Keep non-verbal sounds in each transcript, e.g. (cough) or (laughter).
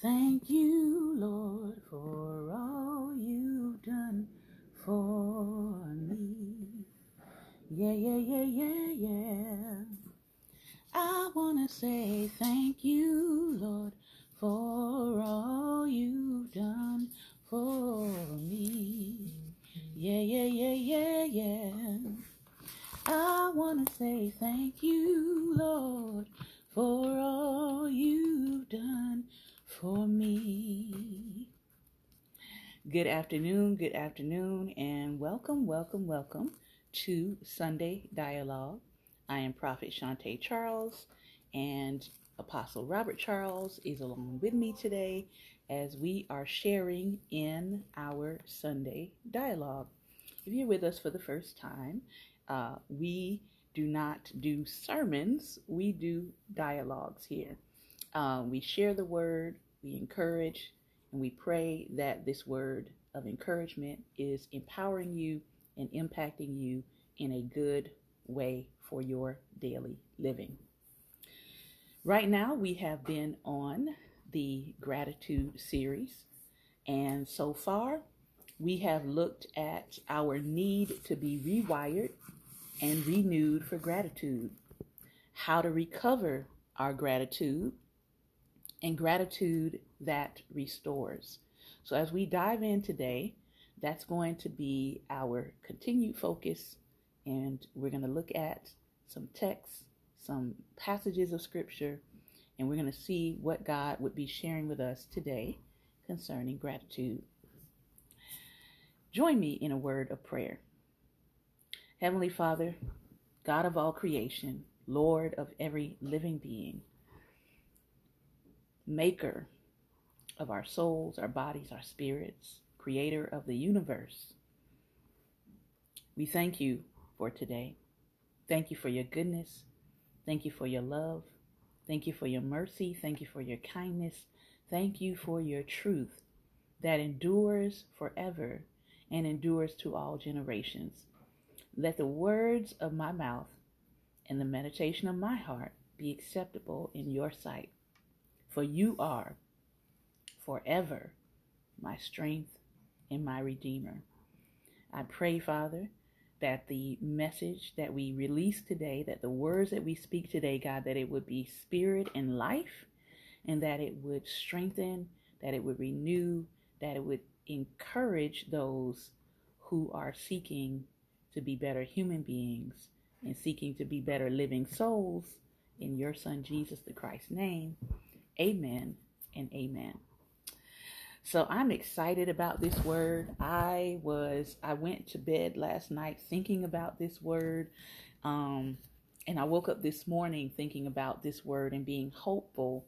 Thank you, Lord, for all you've done for me. Yeah, yeah, yeah, yeah, yeah. I want to say thank you, Lord, for all you've done for me. Yeah, yeah, yeah, yeah, yeah. I want to say thank you, Lord, for all you've done for me. Good afternoon, good afternoon, and welcome, welcome, welcome to Sunday Dialogue. I am Prophet Shantae Charles, and Apostle Robert Charles is along with me today as we are sharing in our Sunday Dialogue. If you're with us for the first time, uh, we do not do sermons, we do dialogues here. Uh, we share the word, we encourage, and we pray that this word of encouragement is empowering you and impacting you in a good way for your daily living. Right now, we have been on the gratitude series, and so far, we have looked at our need to be rewired and renewed for gratitude, how to recover our gratitude, and gratitude that restores. So, as we dive in today, that's going to be our continued focus, and we're going to look at some texts, some passages of scripture, and we're going to see what God would be sharing with us today concerning gratitude. Join me in a word of prayer. Heavenly Father, God of all creation, Lord of every living being, Maker of our souls, our bodies, our spirits, Creator of the universe, we thank you for today. Thank you for your goodness. Thank you for your love. Thank you for your mercy. Thank you for your kindness. Thank you for your truth that endures forever and endures to all generations. Let the words of my mouth and the meditation of my heart be acceptable in your sight. For you are forever my strength and my redeemer. I pray, Father, that the message that we release today, that the words that we speak today, God, that it would be spirit and life, and that it would strengthen, that it would renew, that it would encourage those who are seeking to be better human beings and seeking to be better living souls in your Son Jesus the Christ's name. Amen and amen. So I'm excited about this word. I was I went to bed last night thinking about this word. Um, and I woke up this morning thinking about this word and being hopeful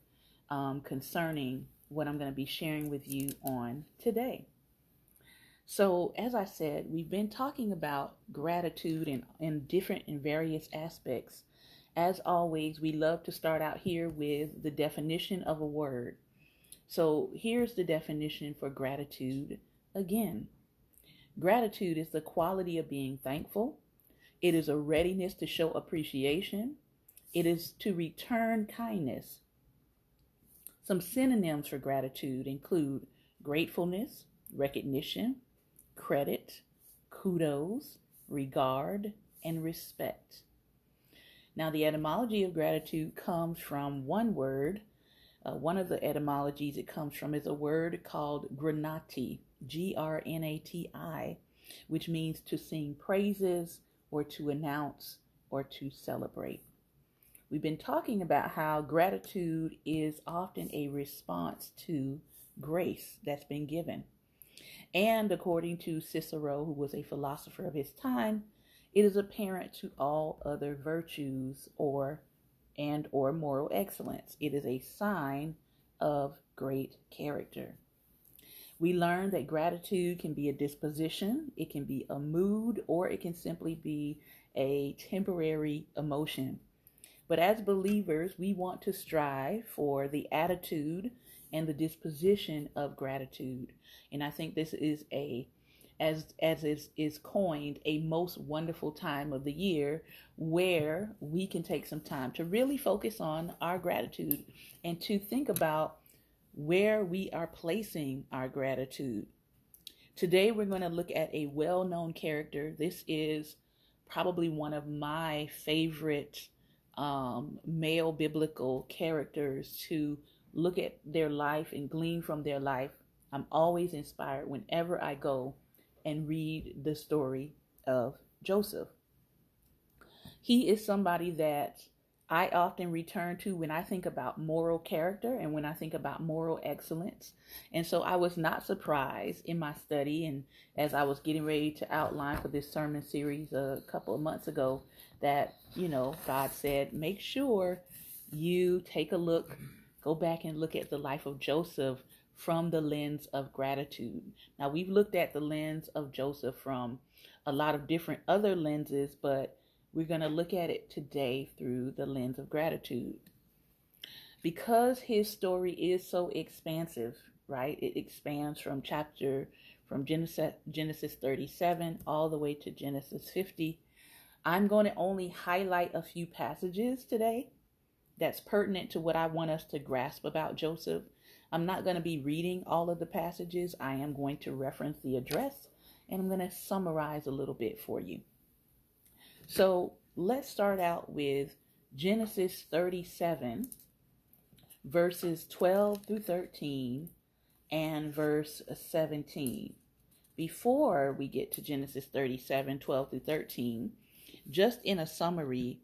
um, concerning what I'm going to be sharing with you on today. So, as I said, we've been talking about gratitude in, in different and various aspects. As always, we love to start out here with the definition of a word. So here's the definition for gratitude again. Gratitude is the quality of being thankful. It is a readiness to show appreciation. It is to return kindness. Some synonyms for gratitude include gratefulness, recognition, credit, kudos, regard, and respect. Now, the etymology of gratitude comes from one word uh, one of the etymologies it comes from is a word called granati, G R N A T I, which means to sing praises or to announce or to celebrate. We've been talking about how gratitude is often a response to grace that's been given. And according to Cicero, who was a philosopher of his time, it is apparent to all other virtues or and or moral excellence. It is a sign of great character. We learn that gratitude can be a disposition, it can be a mood, or it can simply be a temporary emotion. But as believers, we want to strive for the attitude and the disposition of gratitude. And I think this is a as as is, is coined a most wonderful time of the year where we can take some time to really focus on our gratitude and to think about where we are placing our gratitude. Today, we're going to look at a well known character. This is probably one of my favorite um, male biblical characters to look at their life and glean from their life. I'm always inspired whenever I go and read the story of Joseph. He is somebody that I often return to when I think about moral character and when I think about moral excellence. And so I was not surprised in my study and as I was getting ready to outline for this sermon series a couple of months ago that, you know, God said, make sure you take a look, go back and look at the life of Joseph from the lens of gratitude. Now, we've looked at the lens of Joseph from a lot of different other lenses, but we're going to look at it today through the lens of gratitude. Because his story is so expansive, right? It expands from chapter from Genesis Genesis 37 all the way to Genesis 50. I'm going to only highlight a few passages today that's pertinent to what I want us to grasp about Joseph. I'm not going to be reading all of the passages. I am going to reference the address and I'm going to summarize a little bit for you. So let's start out with Genesis 37, verses 12 through 13, and verse 17. Before we get to Genesis 37, 12 through 13, just in a summary,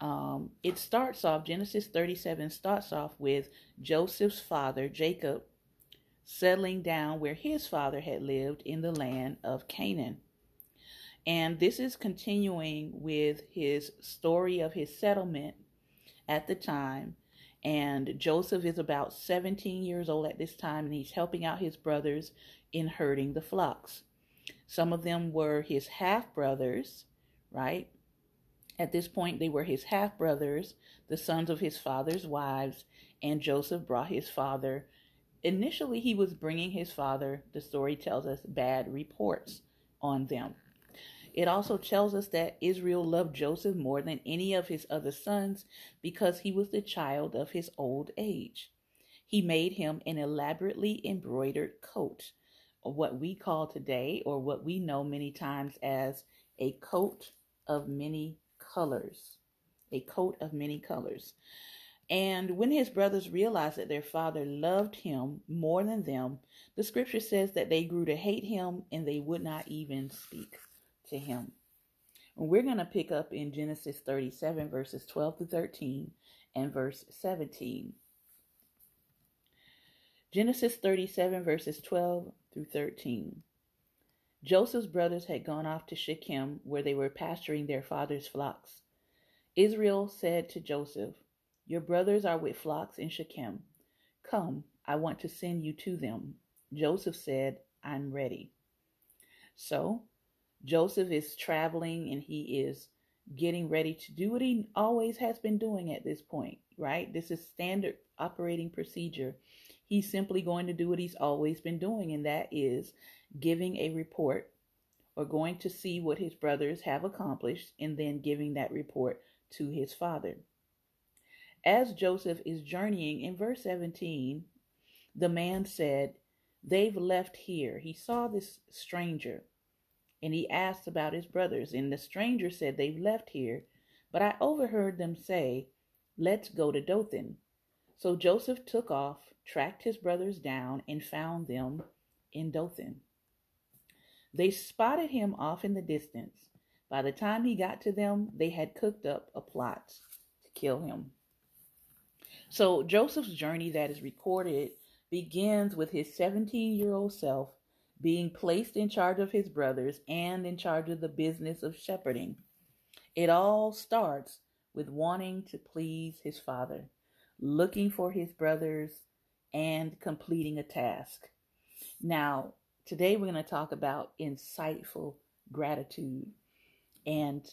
um, it starts off, Genesis 37 starts off with Joseph's father, Jacob, settling down where his father had lived in the land of Canaan. And this is continuing with his story of his settlement at the time. And Joseph is about 17 years old at this time, and he's helping out his brothers in herding the flocks. Some of them were his half brothers, right? At this point, they were his half brothers, the sons of his father's wives, and Joseph brought his father. Initially, he was bringing his father, the story tells us, bad reports on them. It also tells us that Israel loved Joseph more than any of his other sons because he was the child of his old age. He made him an elaborately embroidered coat, what we call today, or what we know many times as a coat of many colors. A coat of many colors. And when his brothers realized that their father loved him more than them, the scripture says that they grew to hate him and they would not even speak to him. And we're going to pick up in Genesis 37, verses 12 to 13 and verse 17. Genesis 37, verses 12 through 13. Joseph's brothers had gone off to Shechem, where they were pasturing their father's flocks. Israel said to Joseph, Your brothers are with flocks in Shechem. Come, I want to send you to them. Joseph said, I'm ready. So Joseph is traveling and he is getting ready to do what he always has been doing at this point, right? This is standard operating procedure. He's simply going to do what he's always been doing, and that is giving a report or going to see what his brothers have accomplished and then giving that report to his father. As Joseph is journeying in verse 17, the man said, They've left here. He saw this stranger and he asked about his brothers. And the stranger said, They've left here. But I overheard them say, Let's go to Dothan. So Joseph took off, tracked his brothers down, and found them in Dothan. They spotted him off in the distance. By the time he got to them, they had cooked up a plot to kill him. So Joseph's journey that is recorded begins with his 17 year old self being placed in charge of his brothers and in charge of the business of shepherding. It all starts with wanting to please his father, looking for his brothers, and completing a task. Now, today we're going to talk about insightful gratitude. And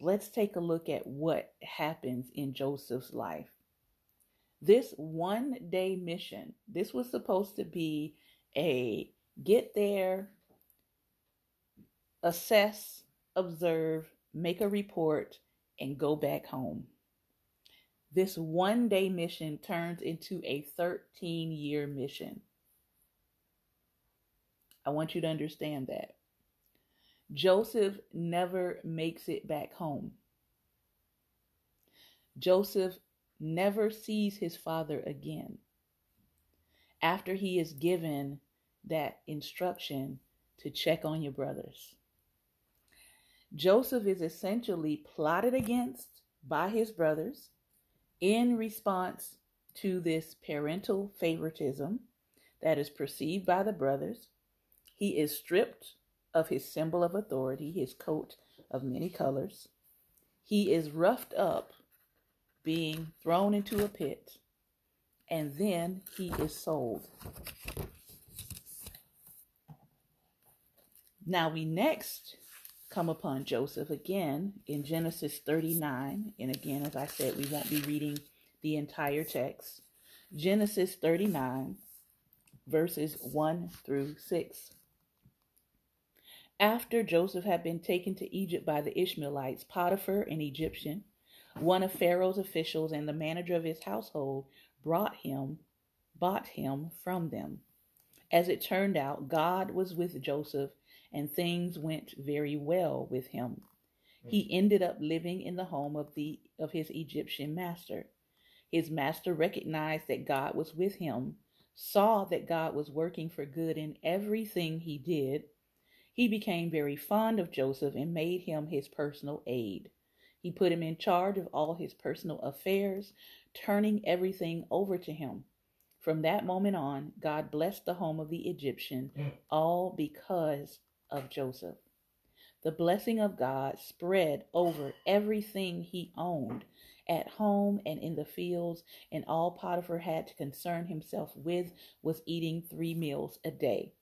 let's take a look at what happens in Joseph's life. This one day mission, this was supposed to be a get there, assess, observe, make a report, and go back home. This one day mission turns into a 13 year mission. I want you to understand that. Joseph never makes it back home. Joseph never sees his father again after he is given that instruction to check on your brothers. Joseph is essentially plotted against by his brothers in response to this parental favoritism that is perceived by the brothers. He is stripped of his symbol of authority, his coat of many colors. He is roughed up, being thrown into a pit, and then he is sold. Now we next come upon Joseph again in Genesis 39. And again, as I said, we won't be reading the entire text. Genesis 39, verses 1 through 6. After Joseph had been taken to Egypt by the Ishmaelites, Potiphar, an Egyptian, one of Pharaoh's officials and the manager of his household, brought him, bought him from them. As it turned out, God was with Joseph and things went very well with him. Hmm. He ended up living in the home of the of his Egyptian master. His master recognized that God was with him, saw that God was working for good in everything he did. He became very fond of Joseph and made him his personal aide. He put him in charge of all his personal affairs, turning everything over to him. From that moment on, God blessed the home of the Egyptian, hmm. all because of Joseph. The blessing of God spread over everything he owned at home and in the fields, and all Potiphar had to concern himself with was eating three meals a day.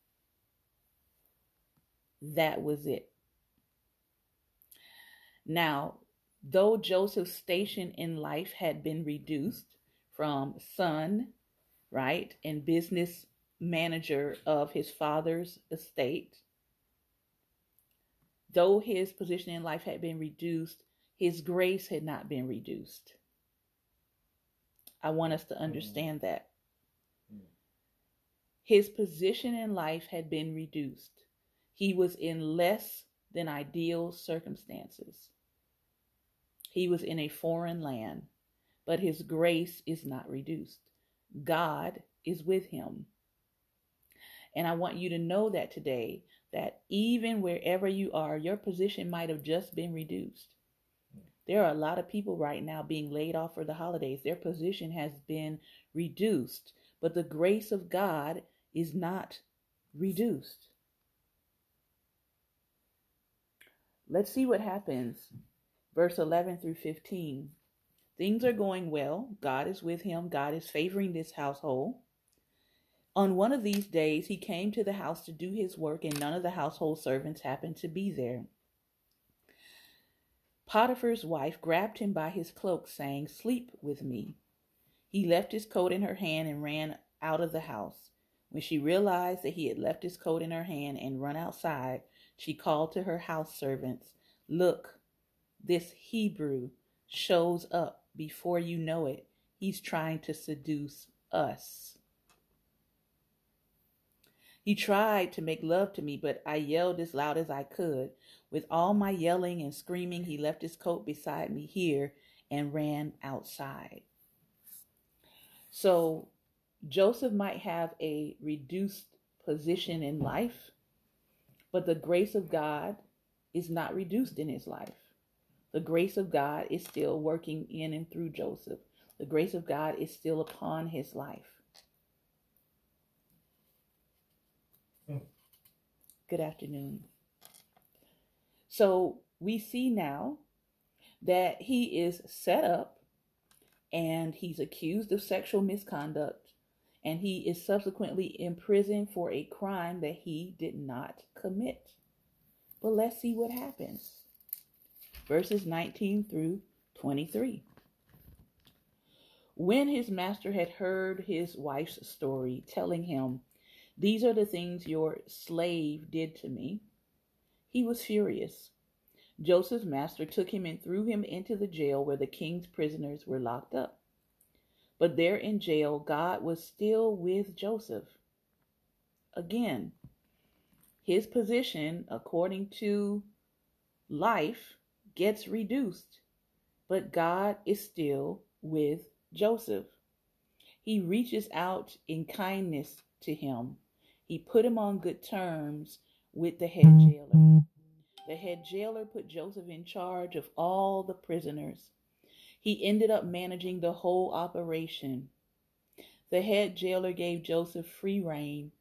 That was it. Now, though Joseph's station in life had been reduced from son, right, and business manager of his father's estate Though his position in life had been reduced, his grace had not been reduced. I want us to understand mm. that. Mm. His position in life had been reduced. He was in less than ideal circumstances. He was in a foreign land, but his grace is not reduced. God is with him. And I want you to know that today that even wherever you are, your position might have just been reduced. There are a lot of people right now being laid off for the holidays. Their position has been reduced, but the grace of God is not reduced. Let's see what happens. Verse 11 through 15. Things are going well. God is with him. God is favoring this household. On one of these days, he came to the house to do his work, and none of the household servants happened to be there. Potiphar's wife grabbed him by his cloak, saying, Sleep with me. He left his coat in her hand and ran out of the house. When she realized that he had left his coat in her hand and run outside, she called to her house servants, Look, this Hebrew shows up before you know it. He's trying to seduce us. He tried to make love to me, but I yelled as loud as I could. With all my yelling and screaming, he left his coat beside me here and ran outside. So Joseph might have a reduced position in life, but the grace of God is not reduced in his life. The grace of God is still working in and through Joseph. The grace of God is still upon his life. Good afternoon. So we see now that he is set up and he's accused of sexual misconduct and he is subsequently imprisoned for a crime that he did not commit. But let's see what happens. Verses 19 through 23. When his master had heard his wife's story, telling him these are the things your slave did to me. He was furious. Joseph's master took him and threw him into the jail where the king's prisoners were locked up. But there in jail, God was still with Joseph. Again, his position, according to life, gets reduced, but God is still with Joseph. He reaches out in kindness to him. He put him on good terms with the head jailer. The head jailer put Joseph in charge of all the prisoners. He ended up managing the whole operation. The head jailer gave Joseph free rein,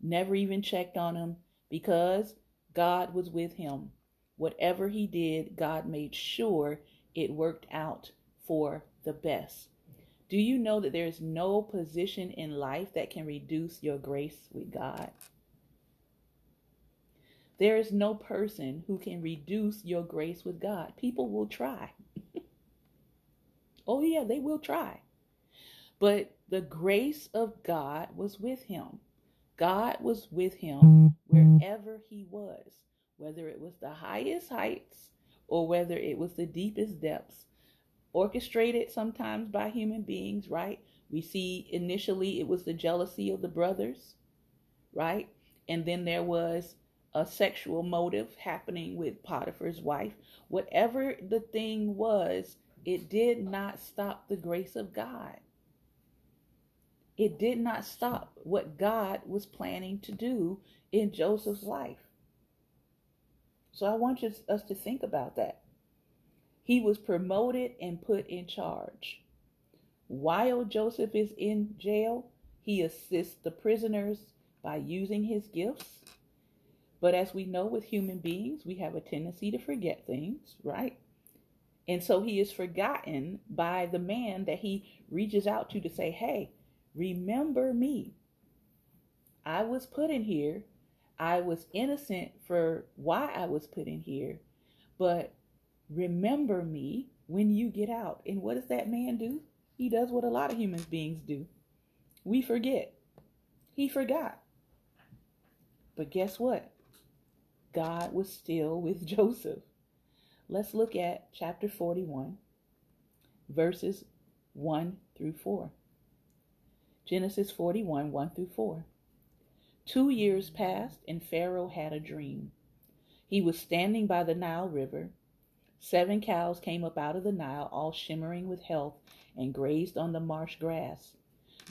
never even checked on him because God was with him. Whatever he did, God made sure it worked out for the best. Do you know that there is no position in life that can reduce your grace with God? There is no person who can reduce your grace with God. People will try. (laughs) oh, yeah, they will try. But the grace of God was with him. God was with him wherever he was, whether it was the highest heights or whether it was the deepest depths, orchestrated sometimes by human beings, right? We see initially it was the jealousy of the brothers, right? And then there was a sexual motive happening with Potiphar's wife. Whatever the thing was, it did not stop the grace of God. It did not stop what God was planning to do in Joseph's life. So I want us to think about that. He was promoted and put in charge. While Joseph is in jail, he assists the prisoners by using his gifts but as we know with human beings, we have a tendency to forget things, right? And so he is forgotten by the man that he reaches out to to say, Hey, remember me. I was put in here. I was innocent for why I was put in here. But remember me when you get out. And what does that man do? He does what a lot of human beings do. We forget. He forgot. But guess what? God was still with (laughs) Joseph. Let's look at chapter 41, verses 1 through 4. Genesis 41, 1 through 4. Two years passed, and Pharaoh had a dream. He was standing by the Nile River. Seven cows came up out of the Nile, all shimmering with health, and grazed on the marsh grass.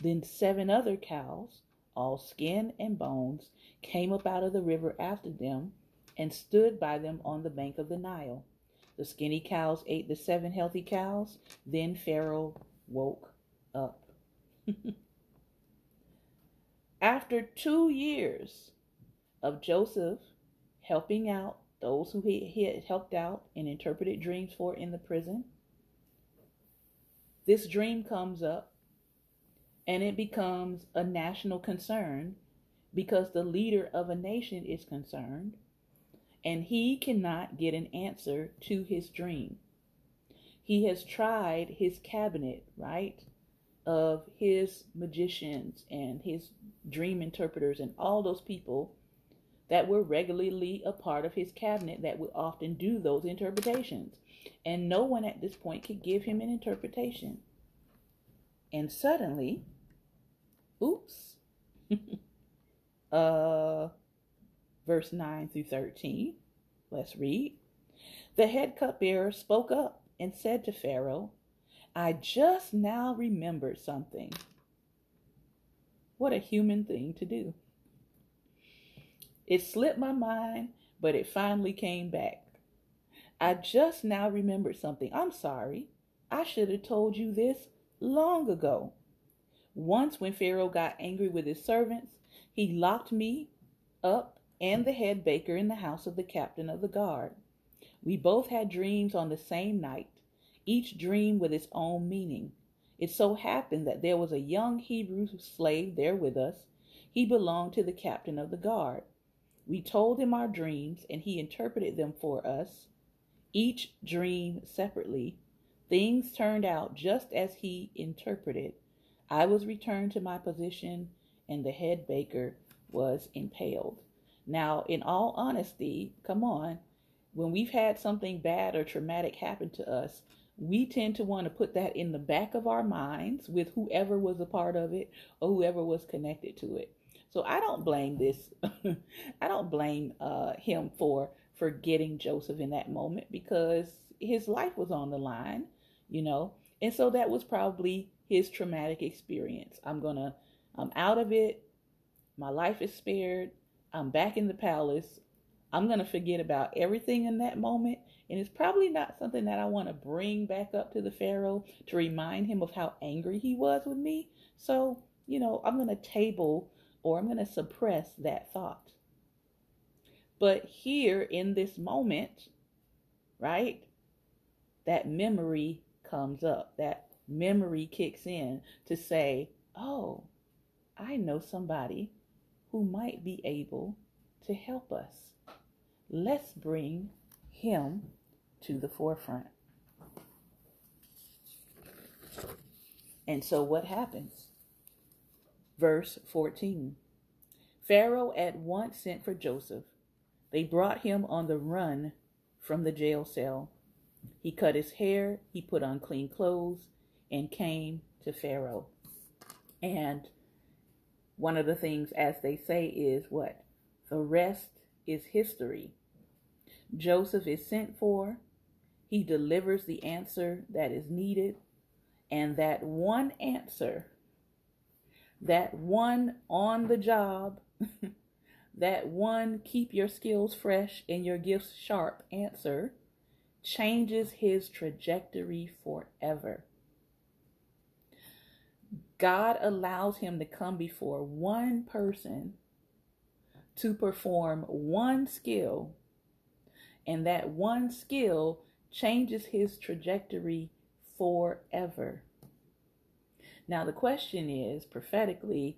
Then seven other cows, all skin and bones, came up out of the river after them and stood by them on the bank of the Nile. The skinny cows ate the seven healthy cows. Then Pharaoh woke up. (laughs) After two years of Joseph helping out those who he had helped out and interpreted dreams for in the prison, this dream comes up and it becomes a national concern because the leader of a nation is concerned and he cannot get an answer to his dream. He has tried his cabinet, right, of his magicians and his dream interpreters and all those people that were regularly a part of his cabinet that would often do those interpretations. And no one at this point could give him an interpretation. And suddenly, oops, (laughs) uh, verse 9 through 13. Let's read. The head cupbearer spoke up and said to Pharaoh, I just now remembered something. What a human thing to do. It slipped my mind, but it finally came back. I just now remembered something. I'm sorry. I should have told you this long ago. Once, when Pharaoh got angry with his servants, he locked me up and the head baker in the house of the captain of the guard. We both had dreams on the same night, each dream with its own meaning. It so happened that there was a young Hebrew slave there with us. He belonged to the captain of the guard. We told him our dreams, and he interpreted them for us, each dream separately. Things turned out just as he interpreted. I was returned to my position, and the head baker was impaled. Now, in all honesty, come on, when we've had something bad or traumatic happen to us, we tend to want to put that in the back of our minds with whoever was a part of it or whoever was connected to it. So I don't blame this. (laughs) I don't blame uh, him for forgetting Joseph in that moment because his life was on the line, you know. And so that was probably his traumatic experience. I'm going to, I'm out of it. My life is spared. I'm back in the palace. I'm going to forget about everything in that moment and it's probably not something that I want to bring back up to the Pharaoh to remind him of how angry he was with me. So, you know, I'm going to table or I'm going to suppress that thought. But here in this moment, right, that memory comes up. That memory kicks in to say, oh, I know somebody who might be able to help us. Let's bring him to the forefront. And so what happens? Verse 14 Pharaoh at once sent for Joseph. They brought him on the run from the jail cell. He cut his hair, he put on clean clothes, and came to Pharaoh. And one of the things, as they say, is what? The rest is history. Joseph is sent for. He delivers the answer that is needed. And that one answer, that one on the job, (laughs) that one keep your skills fresh and your gifts sharp answer changes his trajectory forever. God allows him to come before one person to perform one skill, and that one skill changes his trajectory forever. Now, the question is prophetically,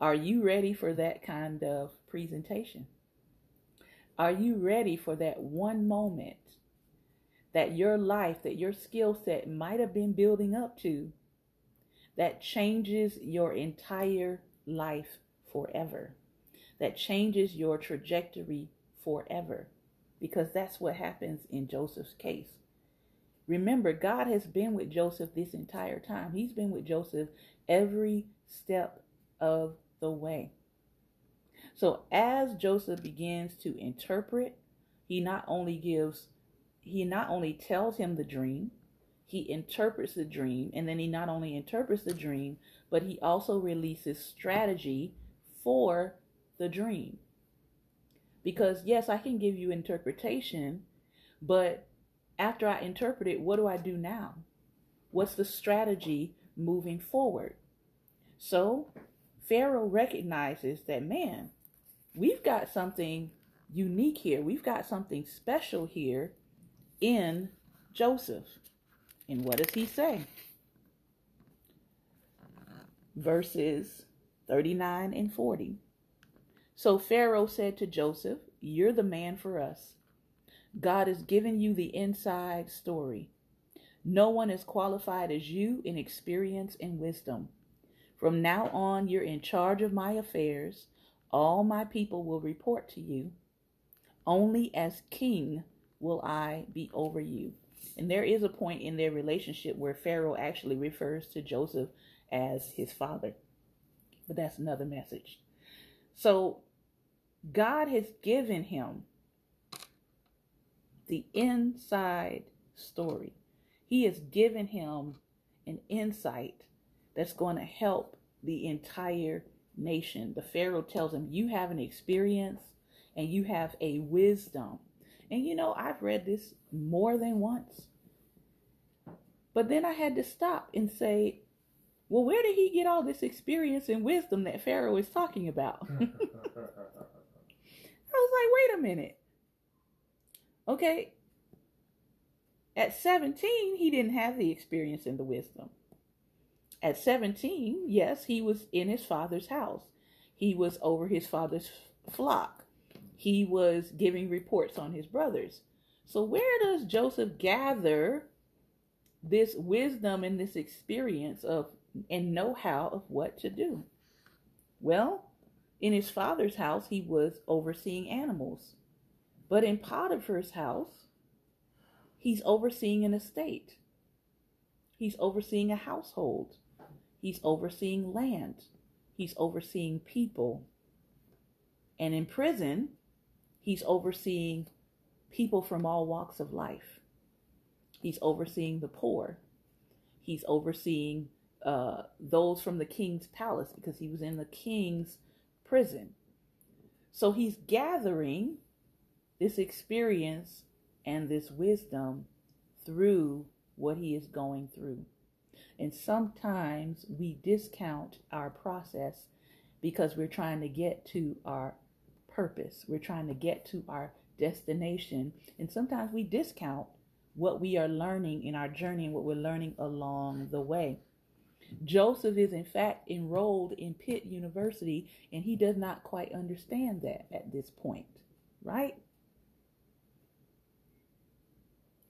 are you ready for that kind of presentation? Are you ready for that one moment that your life, that your skill set might have been building up to that changes your entire life forever? That changes your trajectory forever because that's what happens in Joseph's case. Remember, God has been with Joseph this entire time. He's been with Joseph every step of the way. So as Joseph begins to interpret, he not only gives, he not only tells him the dream, he interprets the dream, and then he not only interprets the dream, but he also releases strategy for the dream. Because, yes, I can give you interpretation, but after I interpret it, what do I do now? What's the strategy moving forward? So, Pharaoh recognizes that, man, we've got something unique here. We've got something special here in Joseph. And what does he say? Verses 39 and 40. So Pharaoh said to Joseph, You're the man for us. God has given you the inside story. No one is qualified as you in experience and wisdom. From now on, you're in charge of my affairs. All my people will report to you. Only as king will I be over you. And there is a point in their relationship where Pharaoh actually refers to Joseph as his father. But that's another message. So God has given him the inside story. He has given him an insight that's going to help the entire nation. The Pharaoh tells him, You have an experience and you have a wisdom. And you know, I've read this more than once. But then I had to stop and say, Well, where did he get all this experience and wisdom that Pharaoh is talking about? (laughs) I was like, wait a minute. Okay. At 17, he didn't have the experience and the wisdom. At 17, yes, he was in his father's house. He was over his father's flock. He was giving reports on his brothers. So, where does Joseph gather this wisdom and this experience of and know how of what to do? Well, in his father's house, he was overseeing animals. But in Potiphar's house, he's overseeing an estate. He's overseeing a household. He's overseeing land. He's overseeing people. And in prison, he's overseeing people from all walks of life. He's overseeing the poor. He's overseeing uh, those from the king's palace because he was in the king's prison. So he's gathering this experience and this wisdom through what he is going through. And sometimes we discount our process because we're trying to get to our purpose. We're trying to get to our destination. And sometimes we discount what we are learning in our journey and what we're learning along the way. Joseph is, in fact, enrolled in Pitt University, and he does not quite understand that at this point, right?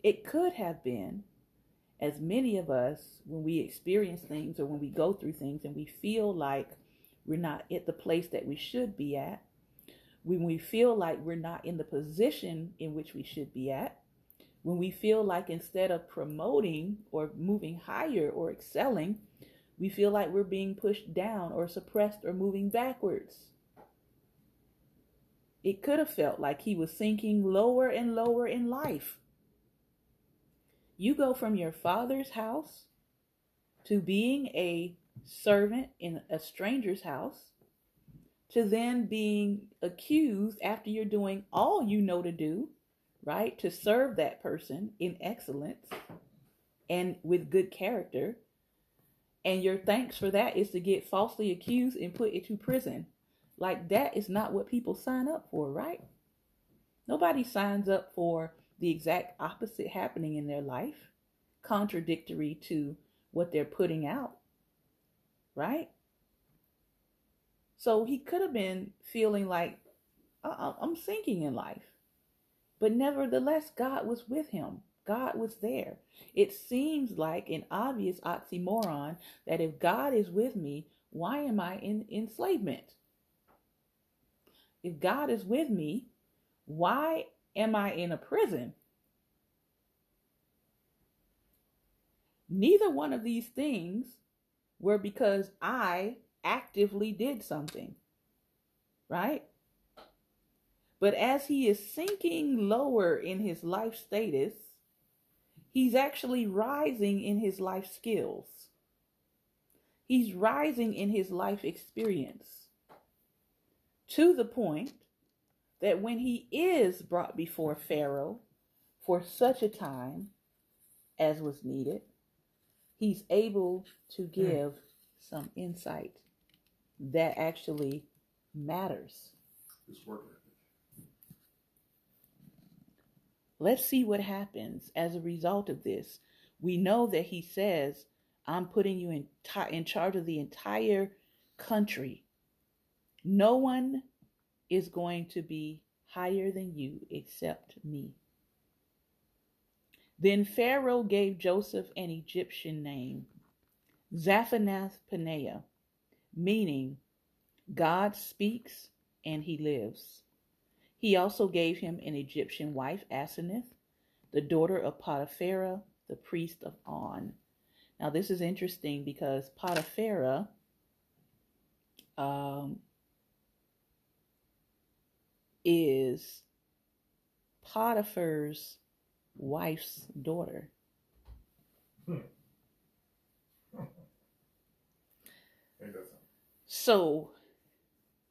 It could have been, as many of us, when we experience things or when we go through things and we feel like we're not at the place that we should be at, when we feel like we're not in the position in which we should be at, when we feel like instead of promoting or moving higher or excelling, we feel like we're being pushed down or suppressed or moving backwards. It could have felt like he was sinking lower and lower in life. You go from your father's house to being a servant in a stranger's house to then being accused after you're doing all you know to do, right? To serve that person in excellence and with good character. And your thanks for that is to get falsely accused and put into prison. Like that is not what people sign up for, right? Nobody signs up for the exact opposite happening in their life, contradictory to what they're putting out, right? So he could have been feeling like, uh-uh, I'm sinking in life. But nevertheless, God was with him. God was there. It seems like an obvious oxymoron that if God is with me, why am I in enslavement? If God is with me, why am I in a prison? Neither one of these things were because I actively did something, right? But as he is sinking lower in his life status, he's actually rising in his life skills. He's rising in his life experience to the point that when he is brought before Pharaoh for such a time as was needed, he's able to hmm. give some insight that actually matters. Let's see what happens as a result of this. We know that he says, I'm putting you in, t- in charge of the entire country. No one is going to be higher than you except me. Then Pharaoh gave Joseph an Egyptian name, Zaphenath Paneah, meaning God speaks and he lives. He also gave him an Egyptian wife, Asenath, the daughter of Potiphera, the priest of On. Now, this is interesting because Potiphera um, is Potiphar's wife's daughter. Hmm. So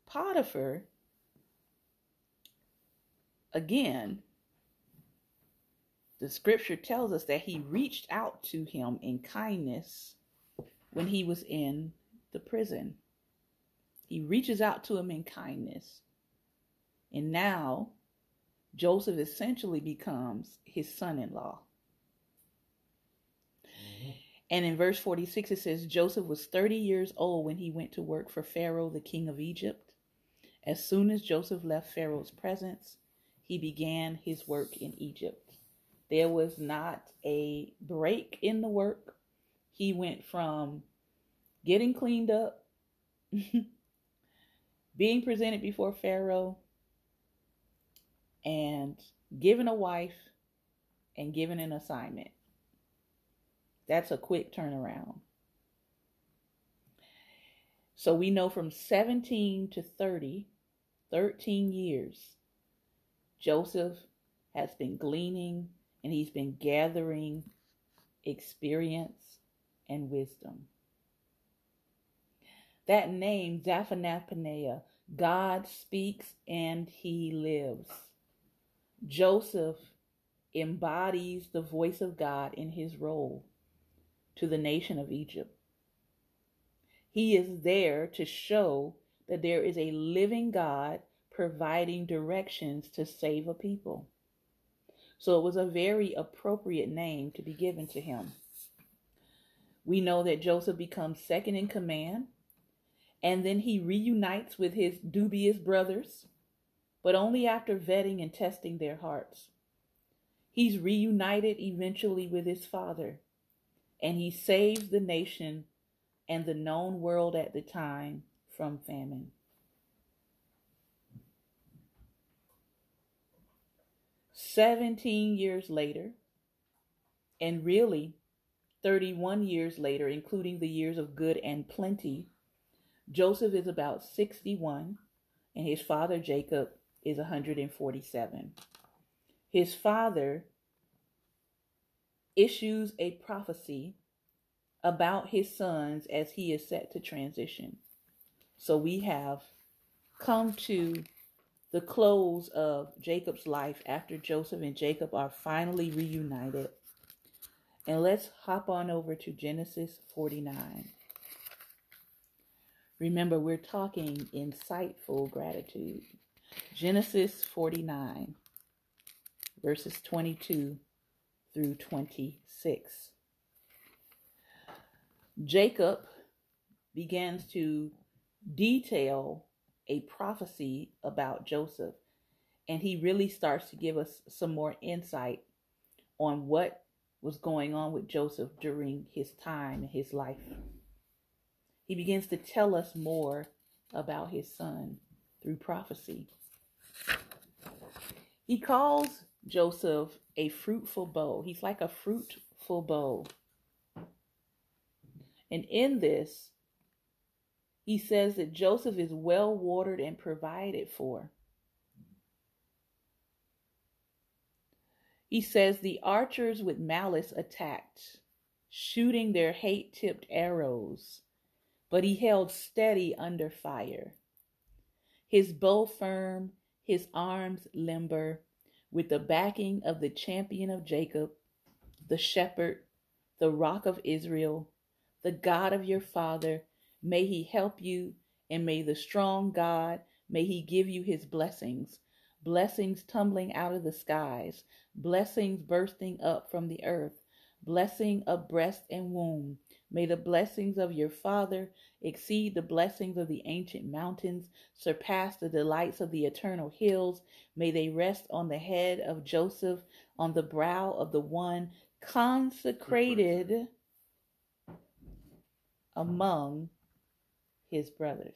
Potiphar, again, the scripture tells us that he reached out to him in kindness when he was in the prison. He reaches out to him in kindness. And now Joseph essentially becomes his son in law. Mm-hmm. And in verse 46, it says Joseph was 30 years old when he went to work for Pharaoh, the king of Egypt. As soon as Joseph left Pharaoh's presence, he began his work in Egypt. There was not a break in the work. He went from getting cleaned up, (laughs) being presented before Pharaoh, and given a wife and given an assignment. That's a quick turnaround. So we know from 17 to 30, 13 years, Joseph has been gleaning and he's been gathering experience and wisdom. That name, Zaphenath God speaks and he lives. Joseph embodies the voice of God in his role to the nation of Egypt. He is there to show that there is a living God providing directions to save a people. So it was a very appropriate name to be given to him. We know that Joseph becomes second in command, and then he reunites with his dubious brothers, but only after vetting and testing their hearts. He's reunited eventually with his father, and he saves the nation and the known world at the time from famine. Seventeen years later, and really 31 years later, including the years of good and plenty, Joseph is about 61 and his father Jacob is 147. His father issues a prophecy about his sons as he is set to transition. So we have come to the close of Jacob's life after Joseph and Jacob are finally reunited. And let's hop on over to Genesis 49. Remember, we're talking insightful gratitude. Genesis 49, verses 22 through 26. Jacob begins to detail a prophecy about Joseph, and he really starts to give us some more insight on what was going on with Joseph during his time in his life. He begins to tell us more about his son through prophecy. He calls Joseph a fruitful bough. He's like a fruitful bough. And in this, he says that Joseph is well watered and provided for. He says the archers with malice attacked, shooting their hate tipped arrows, but he held steady under fire. His bow firm, his arms limber, with the backing of the champion of Jacob, the shepherd, the rock of Israel, the God of your father. May he help you, and may the strong God, may he give you his blessings, blessings tumbling out of the skies, blessings bursting up from the earth, blessing of breast and womb. May the blessings of your father exceed the blessings of the ancient mountains, surpass the delights of the eternal hills. May they rest on the head of Joseph, on the brow of the one consecrated among his brothers.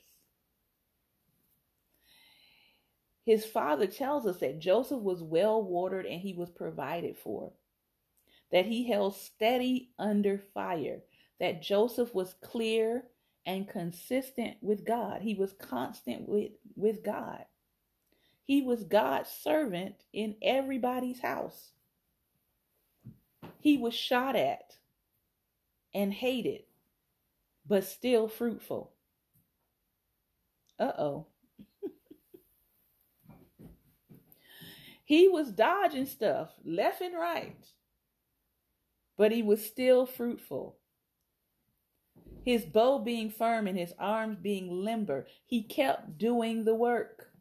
His father tells us that Joseph was well watered and he was provided for, that he held steady under fire, that Joseph was clear and consistent with God. He was constant with, with God. He was God's servant in everybody's house. He was shot at and hated but still fruitful. Uh oh. (laughs) he was dodging stuff left and right, but he was still fruitful. His bow being firm and his arms being limber, he kept doing the work.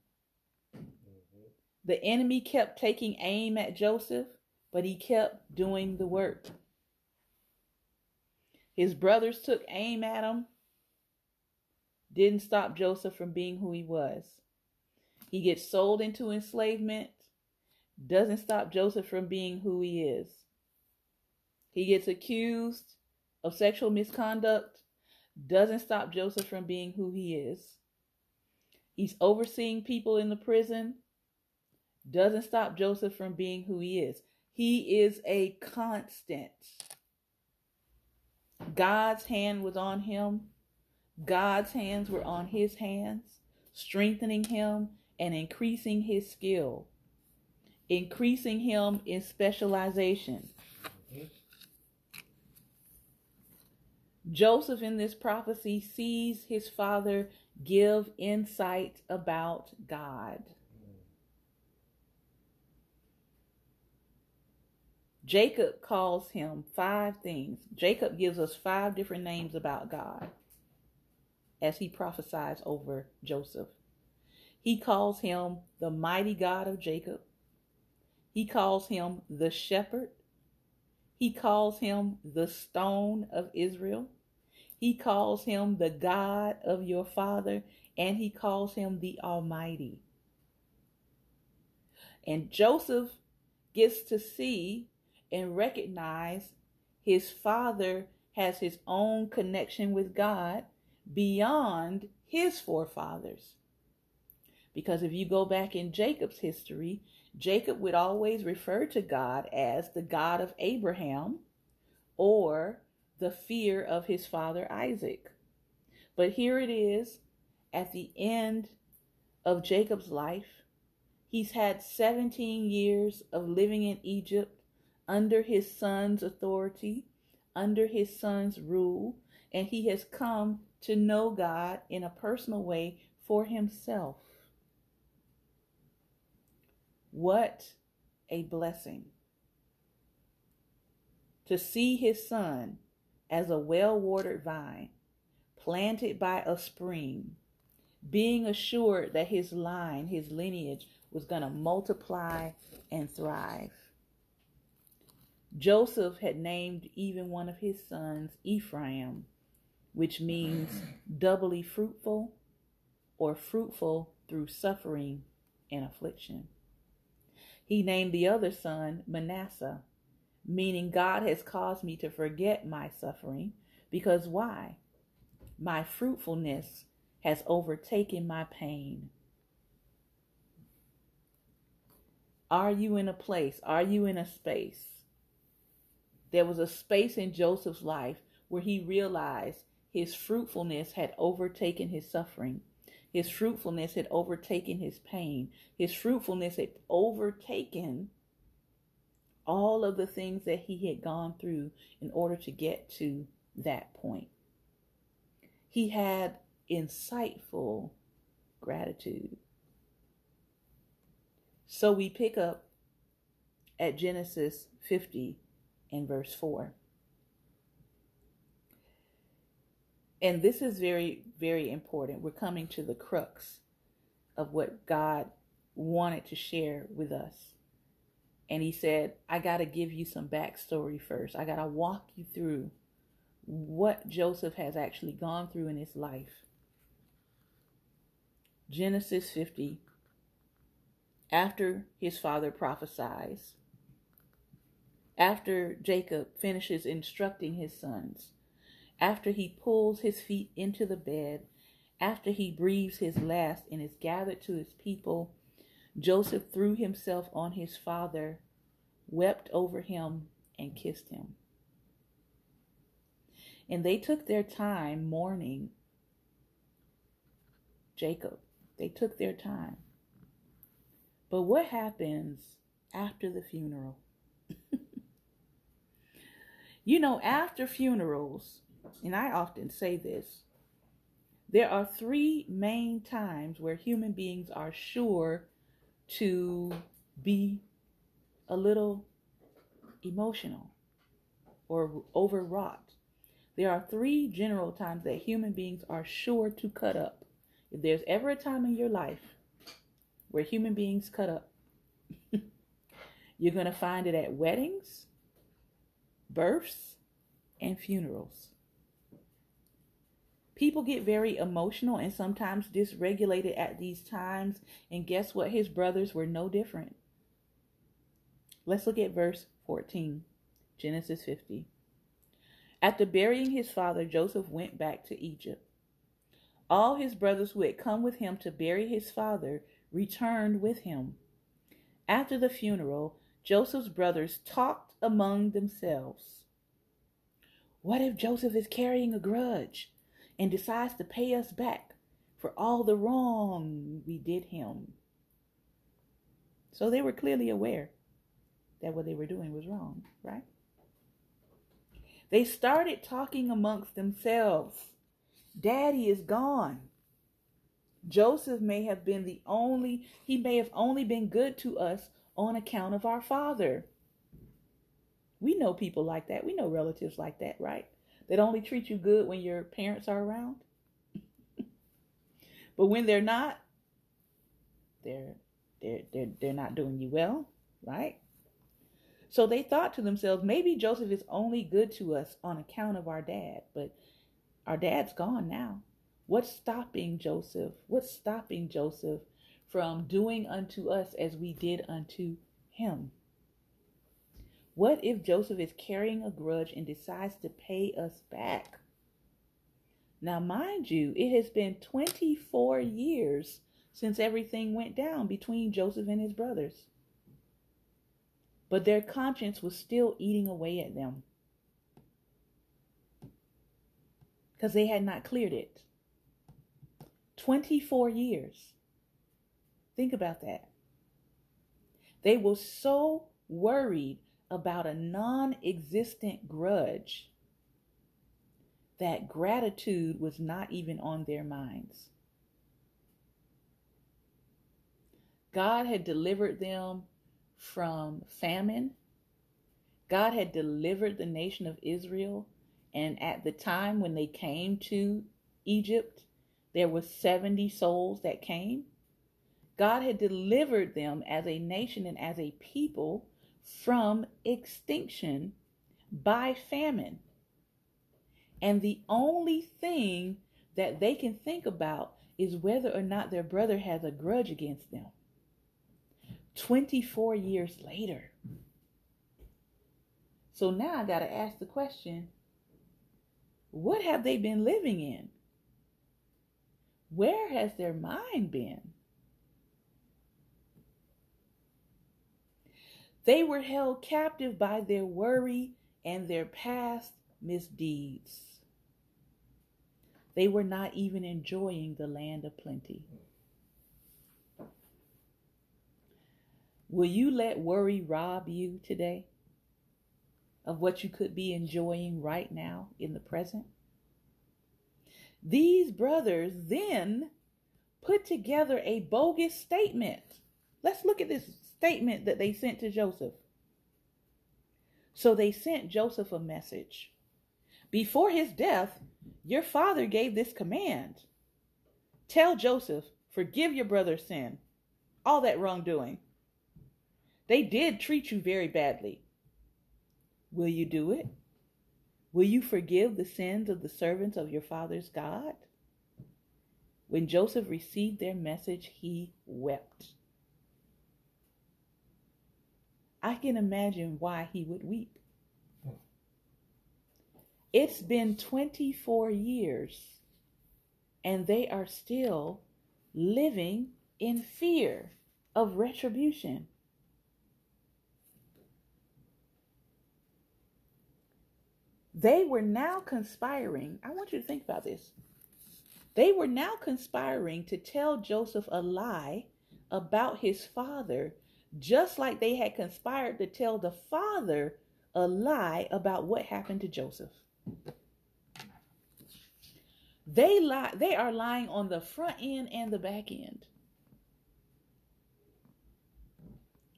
The enemy kept taking aim at Joseph, but he kept doing the work. His brothers took aim at him, didn't stop Joseph from being who he was. He gets sold into enslavement, doesn't stop Joseph from being who he is. He gets accused of sexual misconduct, doesn't stop Joseph from being who he is. He's overseeing people in the prison, doesn't stop Joseph from being who he is. He is a constant. God's hand was on him. God's hands were on his hands, strengthening him and increasing his skill, increasing him in specialization. Joseph in this prophecy sees his father give insight about God. Jacob calls him five things. Jacob gives us five different names about God as he prophesies over Joseph. He calls him the mighty God of Jacob. He calls him the shepherd. He calls him the stone of Israel. He calls him the God of your father, and he calls him the Almighty. And Joseph gets to see and recognize his father has his own connection with God beyond his forefathers. Because if you go back in Jacob's history, Jacob would always refer to God as the God of Abraham or the fear of his father Isaac. But here it is at the end of Jacob's life. He's had 17 years of living in Egypt under his son's authority, under his son's rule, and he has come to know God in a personal way for himself. What a blessing to see his son as a well watered vine planted by a spring, being assured that his line, his lineage, was going to multiply and thrive. Joseph had named even one of his sons Ephraim, which means doubly fruitful or fruitful through suffering and affliction. He named the other son Manasseh, meaning God has caused me to forget my suffering because why? My fruitfulness has overtaken my pain. Are you in a place? Are you in a space? There was a space in Joseph's life where he realized his fruitfulness had overtaken his suffering. His fruitfulness had overtaken his pain. His fruitfulness had overtaken all of the things that he had gone through in order to get to that point. He had insightful gratitude. So we pick up at Genesis 50 and verse 4. And this is very, very important. We're coming to the crux of what God wanted to share with us. And he said, I got to give you some backstory first. I got to walk you through what Joseph has actually gone through in his life. Genesis 50. After his father prophesies, after Jacob finishes instructing his sons, after he pulls his feet into the bed, after he breathes his last and is gathered to his people, Joseph threw himself on his father, wept over him, and kissed him. And they took their time mourning Jacob. They took their time. But what happens after the funeral? (laughs) you know, after funerals, and I often say this, there are three main times where human beings are sure to be a little emotional or overwrought. There are three general times that human beings are sure to cut up. If there's ever a time in your life where human beings cut up, (laughs) you're going to find it at weddings, births, and funerals. People get very emotional and sometimes dysregulated at these times. And guess what? His brothers were no different. Let's look at verse 14, Genesis 50. After burying his father, Joseph went back to Egypt. All his brothers who had come with him to bury his father returned with him. After the funeral, Joseph's brothers talked among themselves. What if Joseph is carrying a grudge and decides to pay us back for all the wrong we did him? So they were clearly aware that what they were doing was wrong, right? They started talking amongst themselves. Daddy is gone. Joseph may have been the only, he may have only been good to us on account of our father. We know people like that. We know relatives like that, right? That only treat you good when your parents are around. (laughs) but when they're not, they're they're they're they're not doing you well, right? So they thought to themselves, maybe Joseph is only good to us on account of our dad, but our dad's gone now. What's stopping Joseph? What's stopping Joseph from doing unto us as we did unto him? What if Joseph is carrying a grudge and decides to pay us back? Now, mind you, it has been 24 years since everything went down between Joseph and his brothers but their conscience was still eating away at them because they had not cleared it. 24 years. Think about that. They were so worried about a non existent grudge that gratitude was not even on their minds. God had delivered them from famine. God had delivered the nation of Israel, and at the time when they came to Egypt, there were 70 souls that came. God had delivered them as a nation and as a people from extinction by famine. And the only thing that they can think about is whether or not their brother has a grudge against them. 24 years later. So now I got to ask the question what have they been living in? Where has their mind been? They were held captive by their worry and their past misdeeds. They were not even enjoying the land of plenty. Will you let worry rob you today of what you could be enjoying right now in the present? These brothers then put together a bogus statement. Let's look at this statement that they sent to Joseph. So they sent Joseph a message. Before his death, your father gave this command Tell Joseph, forgive your brother's sin, all that wrongdoing they did treat you very badly. Will you do it? Will you forgive the sins of the servants of your father's God? When Joseph received their message, he wept. I can imagine why he would weep. Hmm. It's been 24 years and they are still living in fear of retribution. They were now conspiring. I want you to think about this. They were now conspiring to tell Joseph a lie about his father, just like they had conspired to tell the father a lie about what happened to Joseph. They lie, they are lying on the front end and the back end.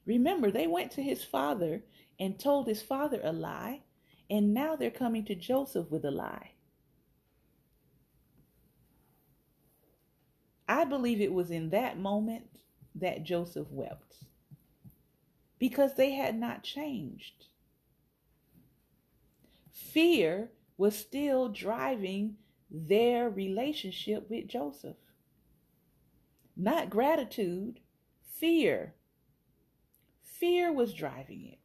Remember, they went to his father and told his father a lie and now they're coming to Joseph with a lie. I believe it was in that moment that Joseph wept because they had not changed. Fear was still driving their relationship with Joseph. Not gratitude, fear. Fear was driving it.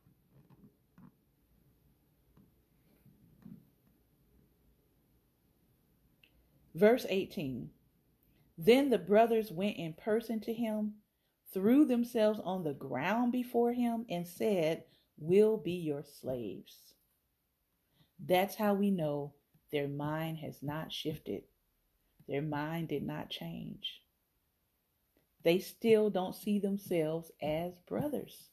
Verse 18 Then the brothers went in person to him, threw themselves on the ground before him, and said, We'll be your slaves. That's how we know their mind has not shifted. Their mind did not change. They still don't see themselves as brothers.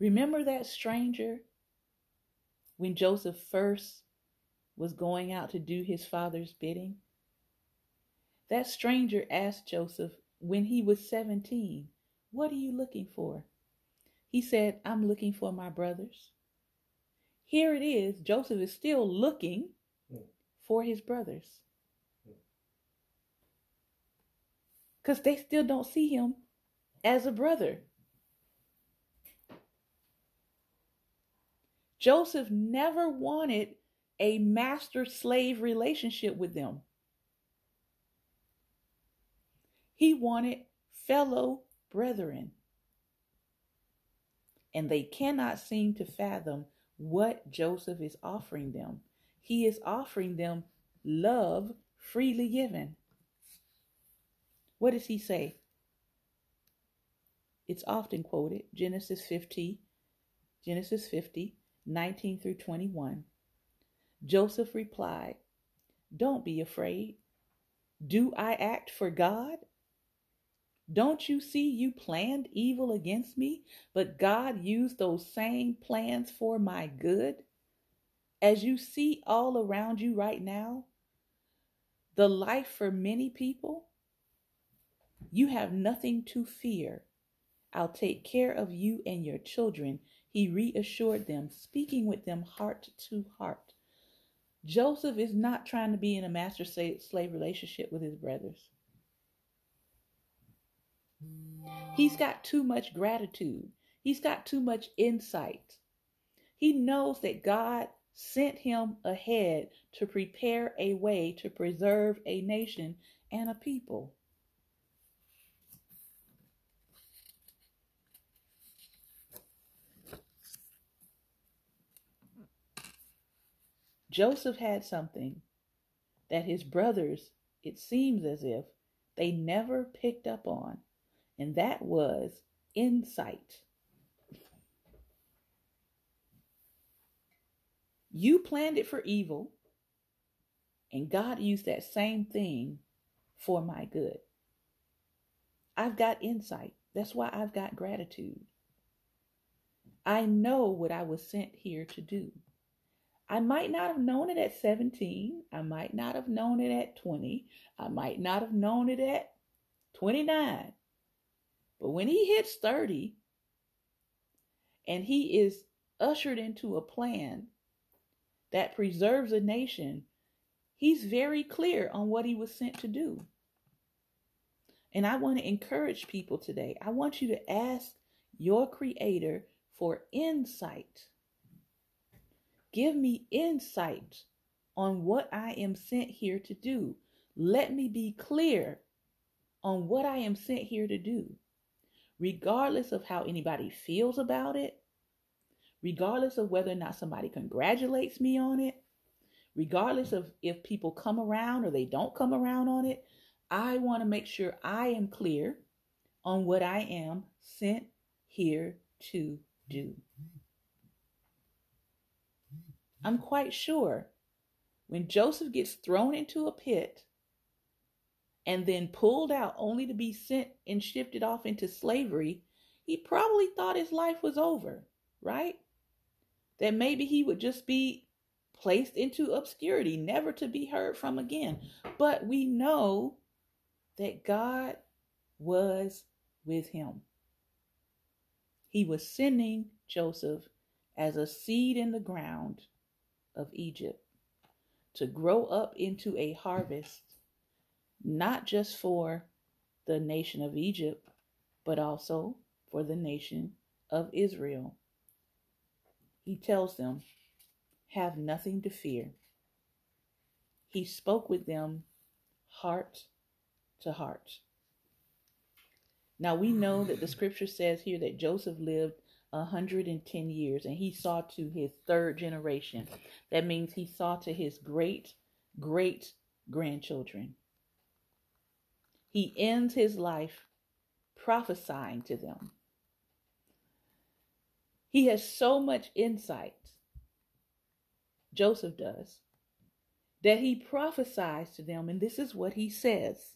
Remember that stranger when Joseph first was going out to do his father's bidding? That stranger asked Joseph when he was 17, What are you looking for? He said, I'm looking for my brothers. Here it is. Joseph is still looking for his brothers. Because they still don't see him as a brother. Joseph never wanted a master slave relationship with them. He wanted fellow brethren. And they cannot seem to fathom what Joseph is offering them. He is offering them love freely given. What does he say? It's often quoted Genesis 50, Genesis 50, 19 through 21. Joseph replied, Don't be afraid. Do I act for God? Don't you see you planned evil against me, but God used those same plans for my good? As you see all around you right now, the life for many people, you have nothing to fear. I'll take care of you and your children he reassured them, speaking with them heart to heart. Joseph is not trying to be in a master slave relationship with his brothers. He's got too much gratitude. He's got too much insight. He knows that God sent him ahead to prepare a way to preserve a nation and a people. Joseph had something that his brothers, it seems as if, they never picked up on, and that was insight. You planned it for evil, and God used that same thing for my good. I've got insight. That's why I've got gratitude. I know what I was sent here to do. I might not have known it at 17. I might not have known it at 20. I might not have known it at 29. But when he hits 30 and he is ushered into a plan that preserves a nation, he's very clear on what he was sent to do. And I want to encourage people today. I want you to ask your creator for insight Give me insight on what I am sent here to do. Let me be clear on what I am sent here to do, regardless of how anybody feels about it, regardless of whether or not somebody congratulates me on it, regardless of if people come around or they don't come around on it. I want to make sure I am clear on what I am sent here to do. I'm quite sure when Joseph gets thrown into a pit and then pulled out only to be sent and shifted off into slavery, he probably thought his life was over, right? That maybe he would just be placed into obscurity, never to be heard from again. But we know that God was with him. He was sending Joseph as a seed in the ground of Egypt to grow up into a harvest, not just for the nation of Egypt, but also for the nation of Israel. He tells them, Have nothing to fear. He spoke with them heart to heart. Now we know that the scripture says here that Joseph lived 110 years and he saw to his third generation. That means he saw to his great great grandchildren. He ends his life prophesying to them. He has so much insight, Joseph does, that he prophesies to them, and this is what he says.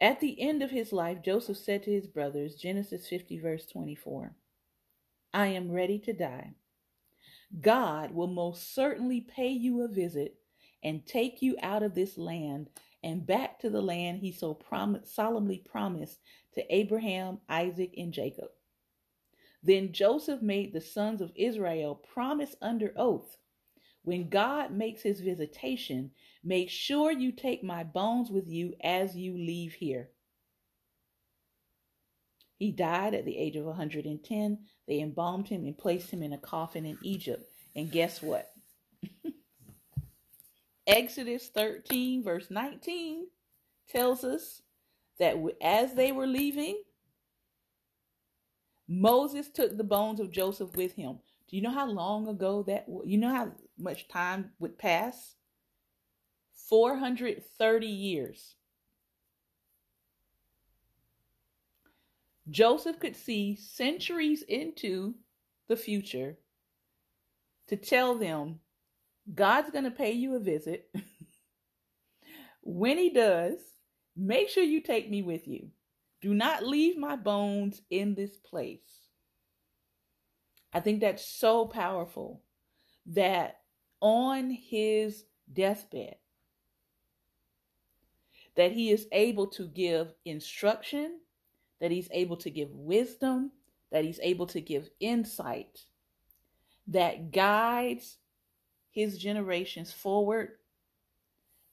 At the end of his life, Joseph said to his brothers, Genesis 50, verse 24, I am ready to die. God will most certainly pay you a visit and take you out of this land and back to the land he so prom- solemnly promised to Abraham, Isaac, and Jacob. Then Joseph made the sons of Israel promise under oath when God makes his visitation, make sure you take my bones with you as you leave here. He died at the age of 110. They embalmed him and placed him in a coffin in Egypt. And guess what? (laughs) Exodus 13, verse 19, tells us that as they were leaving, Moses took the bones of Joseph with him. Do you know how long ago that you know how much time would pass? 430 years. Joseph could see centuries into the future to tell them God's going to pay you a visit. (laughs) when he does, make sure you take me with you. Do not leave my bones in this place. I think that's so powerful that on his deathbed that he is able to give instruction, that he's able to give wisdom, that he's able to give insight that guides his generations forward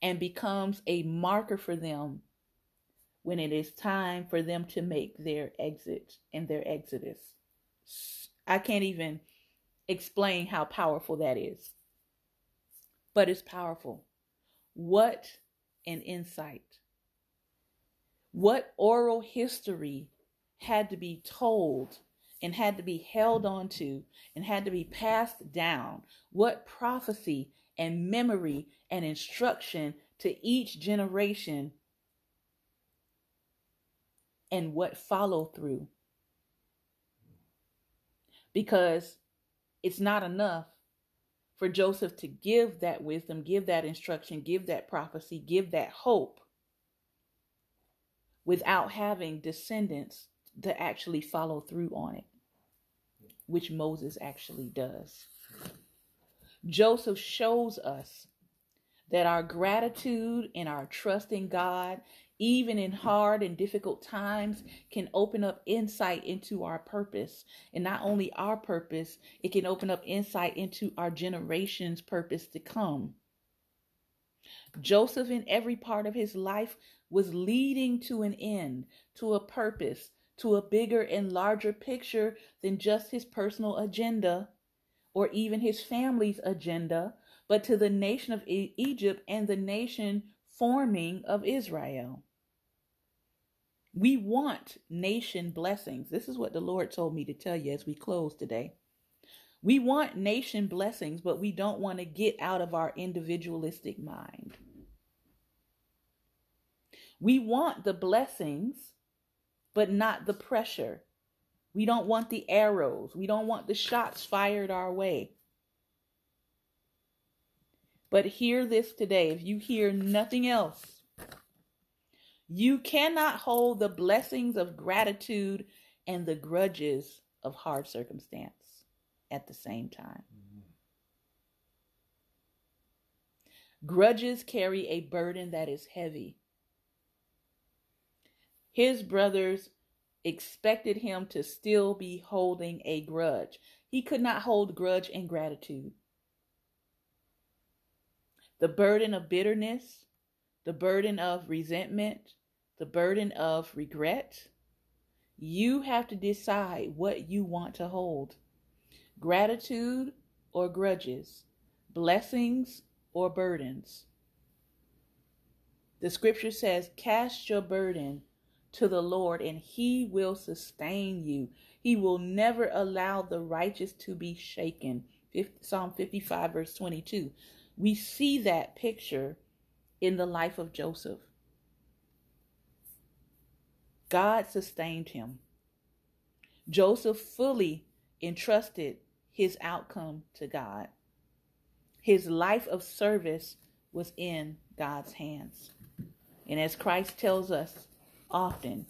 and becomes a marker for them when it is time for them to make their exit and their exodus. I can't even explain how powerful that is, but it's powerful. What an insight. What oral history had to be told and had to be held onto and had to be passed down. What prophecy and memory and instruction to each generation and what follow through. Because it's not enough for Joseph to give that wisdom, give that instruction, give that prophecy, give that hope without having descendants to actually follow through on it which Moses actually does. Joseph shows us that our gratitude and our trust in God, even in hard and difficult times, can open up insight into our purpose. And not only our purpose, it can open up insight into our generation's purpose to come. Joseph, in every part of his life, was leading to an end, to a purpose, to a bigger and larger picture than just his personal agenda or even his family's agenda, but to the nation of Egypt and the nation forming of Israel. We want nation blessings. This is what the Lord told me to tell you as we close today. We want nation blessings, but we don't want to get out of our individualistic mind. We want the blessings but not the pressure. We don't want the arrows. We don't want the shots fired our way. But hear this today. If you hear nothing else, you cannot hold the blessings of gratitude and the grudges of hard circumstance at the same time. Mm-hmm. Grudges carry a burden that is heavy. His brothers expected him to still be holding a grudge. He could not hold grudge and gratitude. The burden of bitterness, the burden of resentment, the burden of regret. You have to decide what you want to hold gratitude or grudges, blessings or burdens. The scripture says, Cast your burden to the Lord and he will sustain you. He will never allow the righteous to be shaken. Psalm 55, verse 22. We see that picture in the life of Joseph. God sustained him. Joseph fully entrusted his outcome to God. His life of service was in God's hands. And as Christ tells us often,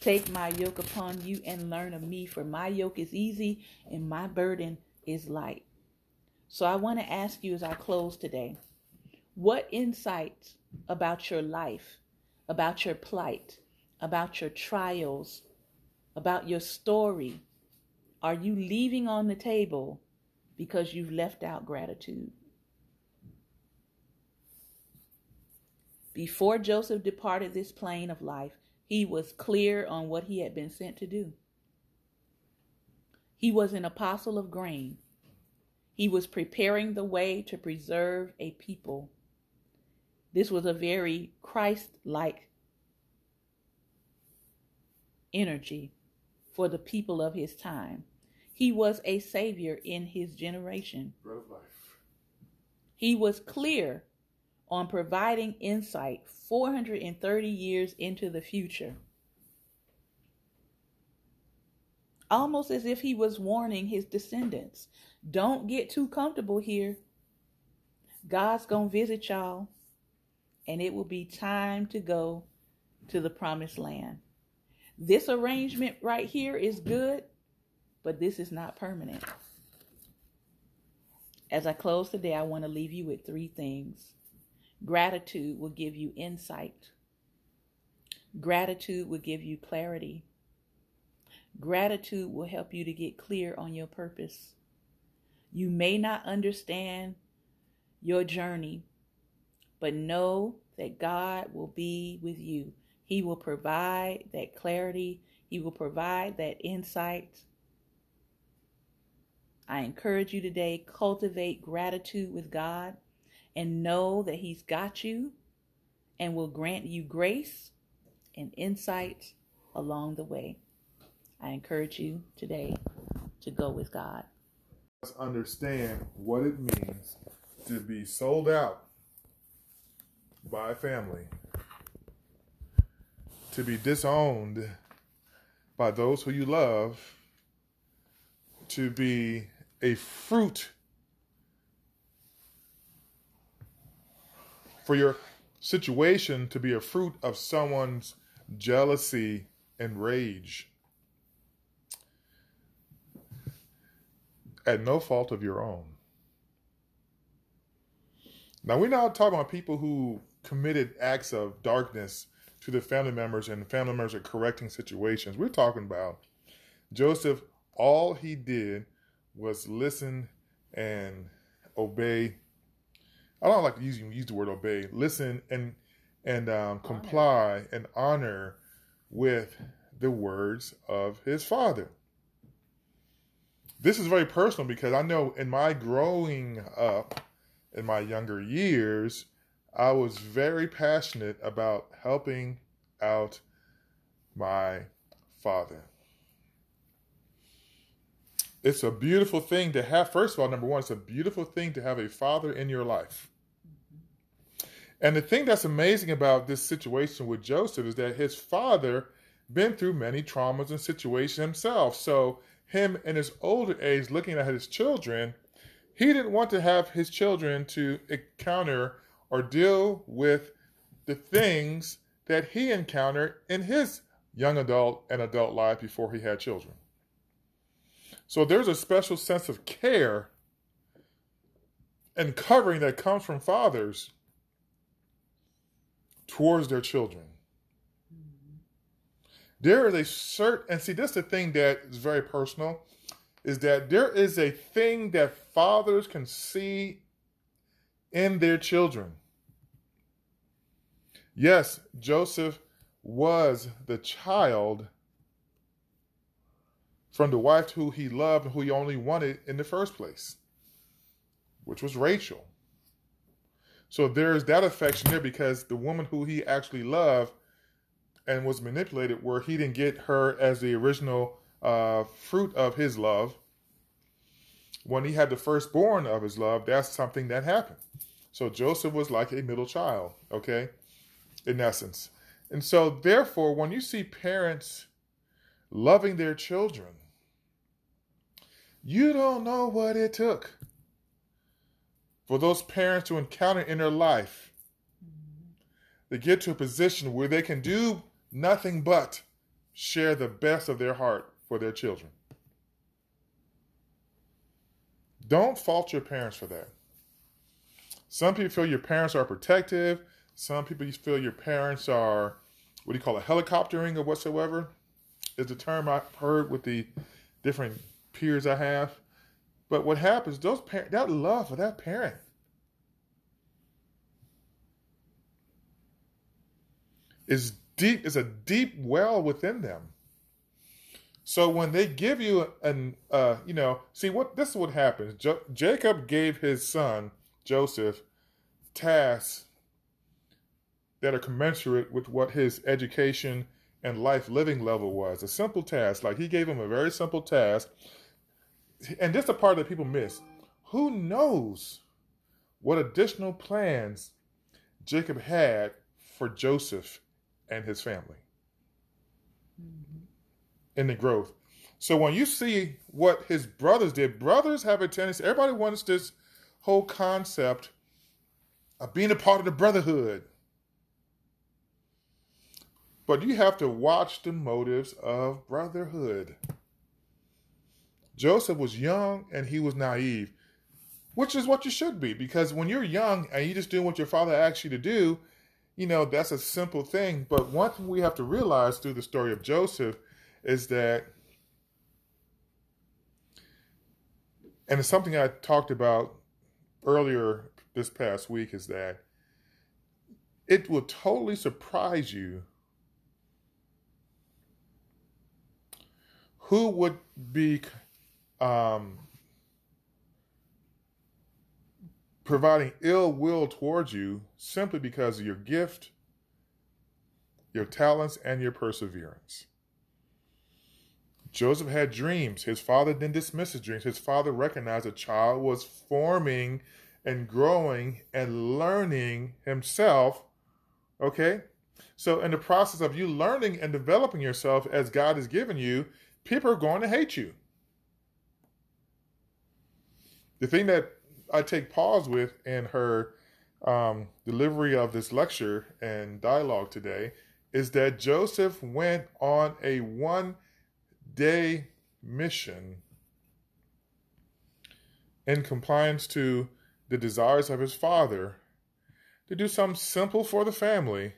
take my yoke upon you and learn of me, for my yoke is easy and my burden is light. So I want to ask you as I close today what insights about your life, about your plight, about your trials, about your story are you leaving on the table because you've left out gratitude? Before Joseph departed this plane of life, he was clear on what he had been sent to do. He was an apostle of grain. He was preparing the way to preserve a people. This was a very Christ like energy for the people of his time. He was a savior in his generation. Bread of life. He was clear on providing insight 430 years into the future. Almost as if he was warning his descendants don't get too comfortable here. God's going to visit y'all, and it will be time to go to the promised land. This arrangement right here is good, but this is not permanent. As I close today, I want to leave you with three things. Gratitude will give you insight. Gratitude will give you clarity. Gratitude will help you to get clear on your purpose. You may not understand your journey, but know that God will be with you. He will provide that clarity, He will provide that insight. I encourage you today cultivate gratitude with God and know that He's got you and will grant you grace and insight along the way. I encourage you today to go with God. Let's understand what it means to be sold out by family, to be disowned by those who you love, to be a fruit for your situation to be a fruit of someone's jealousy and rage at no fault of your own. Now, we're not talking about people who committed acts of darkness to the family members and family members are correcting situations. We're talking about Joseph, all he did was listen and obey I don't like to use, use the word obey. Listen and and um, comply and honor with the words of his father. This is very personal because I know in my growing up, in my younger years, I was very passionate about helping out my father. It's a beautiful thing to have. First of all, number one, it's a beautiful thing to have a father in your life. And the thing that's amazing about this situation with Joseph is that his father been through many traumas and situations himself. So him in his older age looking at his children, he didn't want to have his children to encounter or deal with the things that he encountered in his young adult and adult life before he had children. So there's a special sense of care and covering that comes from fathers towards their children. There is a certain, and see, this is the thing that is very personal, is that there is a thing that fathers can see in their children. Yes, Joseph was the child from the wife who he loved and who he only wanted in the first place, which was Rachel. So there's that affection there because the woman who he actually loved and was manipulated, where he didn't get her as the original uh, fruit of his love, when he had the firstborn of his love, that's something that happened. So Joseph was like a middle child, okay, in essence. And so, therefore, when you see parents loving their children, you don't know what it took for those parents to encounter in their life to get to a position where they can do nothing but share the best of their heart for their children. Don't fault your parents for that. Some people feel your parents are protective. Some people feel your parents are, what do you call it, helicoptering or whatsoever, is the term I've heard with the different peers I have. But what happens, those parents, that love for that parent is deep, is a deep well within them. So when they give you an, uh, you know, see what this is what happens. Jo- Jacob gave his son Joseph tasks that are commensurate with what his education and life living level was. A simple task, like he gave him a very simple task. And this is the part that people miss. Who knows what additional plans Jacob had for Joseph and his family mm-hmm. in the growth? So when you see what his brothers did, brothers have a tendency, everybody wants this whole concept of being a part of the brotherhood. But you have to watch the motives of brotherhood. Joseph was young and he was naive, which is what you should be because when you're young and you're just doing what your father asks you to do, you know, that's a simple thing. But one thing we have to realize through the story of Joseph is that, and it's something I talked about earlier this past week is that it will totally surprise you who would be um, providing ill will towards you simply because of your gift, your talents, and your perseverance. Joseph had dreams. His father didn't dismiss his dreams. His father recognized a child was forming and growing and learning himself. Okay? So, in the process of you learning and developing yourself as God has given you, people are going to hate you. The thing that I take pause with in her um, delivery of this lecture and dialogue today is that Joseph went on a one day mission in compliance to the desires of his father to do something simple for the family.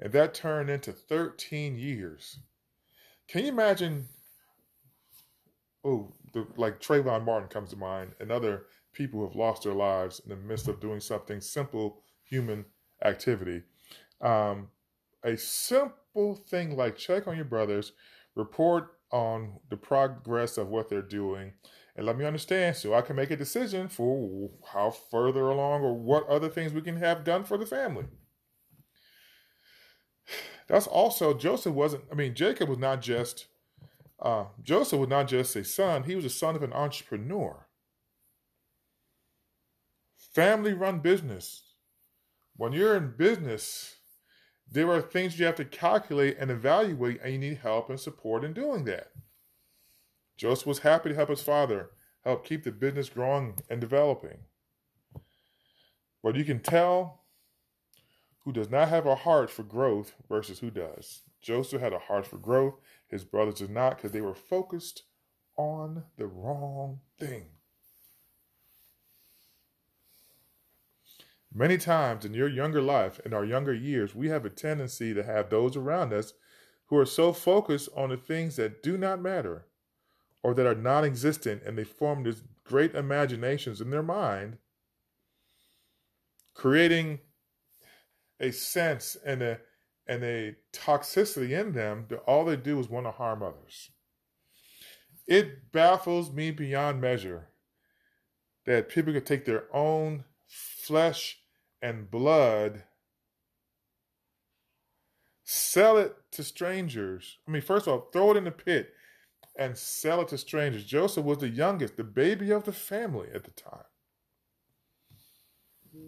And that turned into 13 years. Can you imagine? Oh, the, like Trayvon Martin comes to mind, and other people who have lost their lives in the midst of doing something simple human activity. Um, a simple thing like check on your brothers, report on the progress of what they're doing, and let me understand so I can make a decision for how further along or what other things we can have done for the family. That's also Joseph wasn't. I mean, Jacob was not just uh, Joseph was not just a son; he was a son of an entrepreneur. Family-run business. When you're in business, there are things you have to calculate and evaluate, and you need help and support in doing that. Joseph was happy to help his father help keep the business growing and developing. But you can tell who does not have a heart for growth versus who does. Joseph had a heart for growth, his brothers did not because they were focused on the wrong thing. Many times in your younger life, in our younger years, we have a tendency to have those around us who are so focused on the things that do not matter or that are non existent and they form these great imaginations in their mind, creating a sense and a and a toxicity in them that all they do is want to harm others. It baffles me beyond measure that people could take their own flesh and blood, sell it to strangers. I mean, first of all, throw it in the pit and sell it to strangers. Joseph was the youngest, the baby of the family at the time.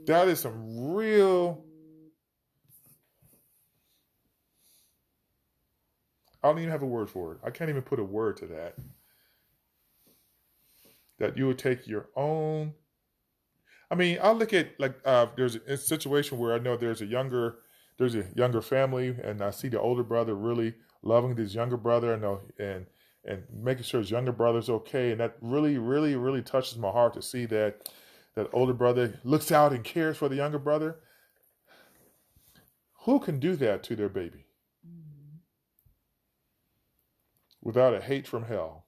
That is some real I don't even have a word for it. I can't even put a word to that. That you would take your own. I mean, I look at like uh, there's a, situation where I know there's a younger there's a younger family, and I see the older brother really loving this younger brother, and and and making sure his younger brother's okay, and that really, really, really touches my heart to see that that older brother looks out and cares for the younger brother. Who can do that to their baby mm-hmm. Without a hate from hell?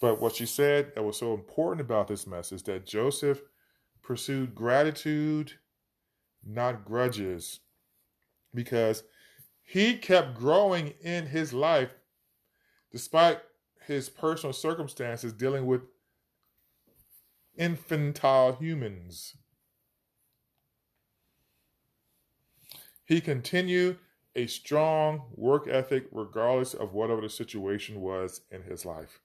But what she said that was so important about this message that Joseph pursued gratitude, not grudges, because he kept growing in his life despite his personal circumstances dealing with infantile humans. He continued a strong work ethic regardless of whatever the situation was in his life.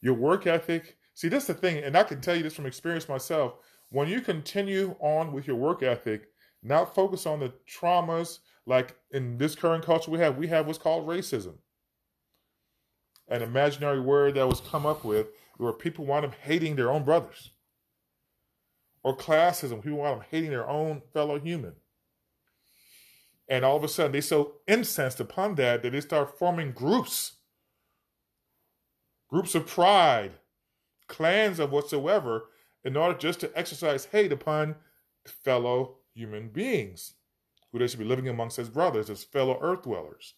Your work ethic, see, that's the thing, and I can tell you this from experience myself. When you continue on with your work ethic, not focus on the traumas, like in this current culture we have, we have what's called racism. An imaginary word that was come up with where people wind up hating their own brothers. Or classism, people wind up hating their own fellow human. And all of a sudden, they're so incensed upon that that they start forming groups groups of pride, clans of whatsoever, in order just to exercise hate upon fellow human beings who they should be living amongst as brothers, as fellow earth dwellers.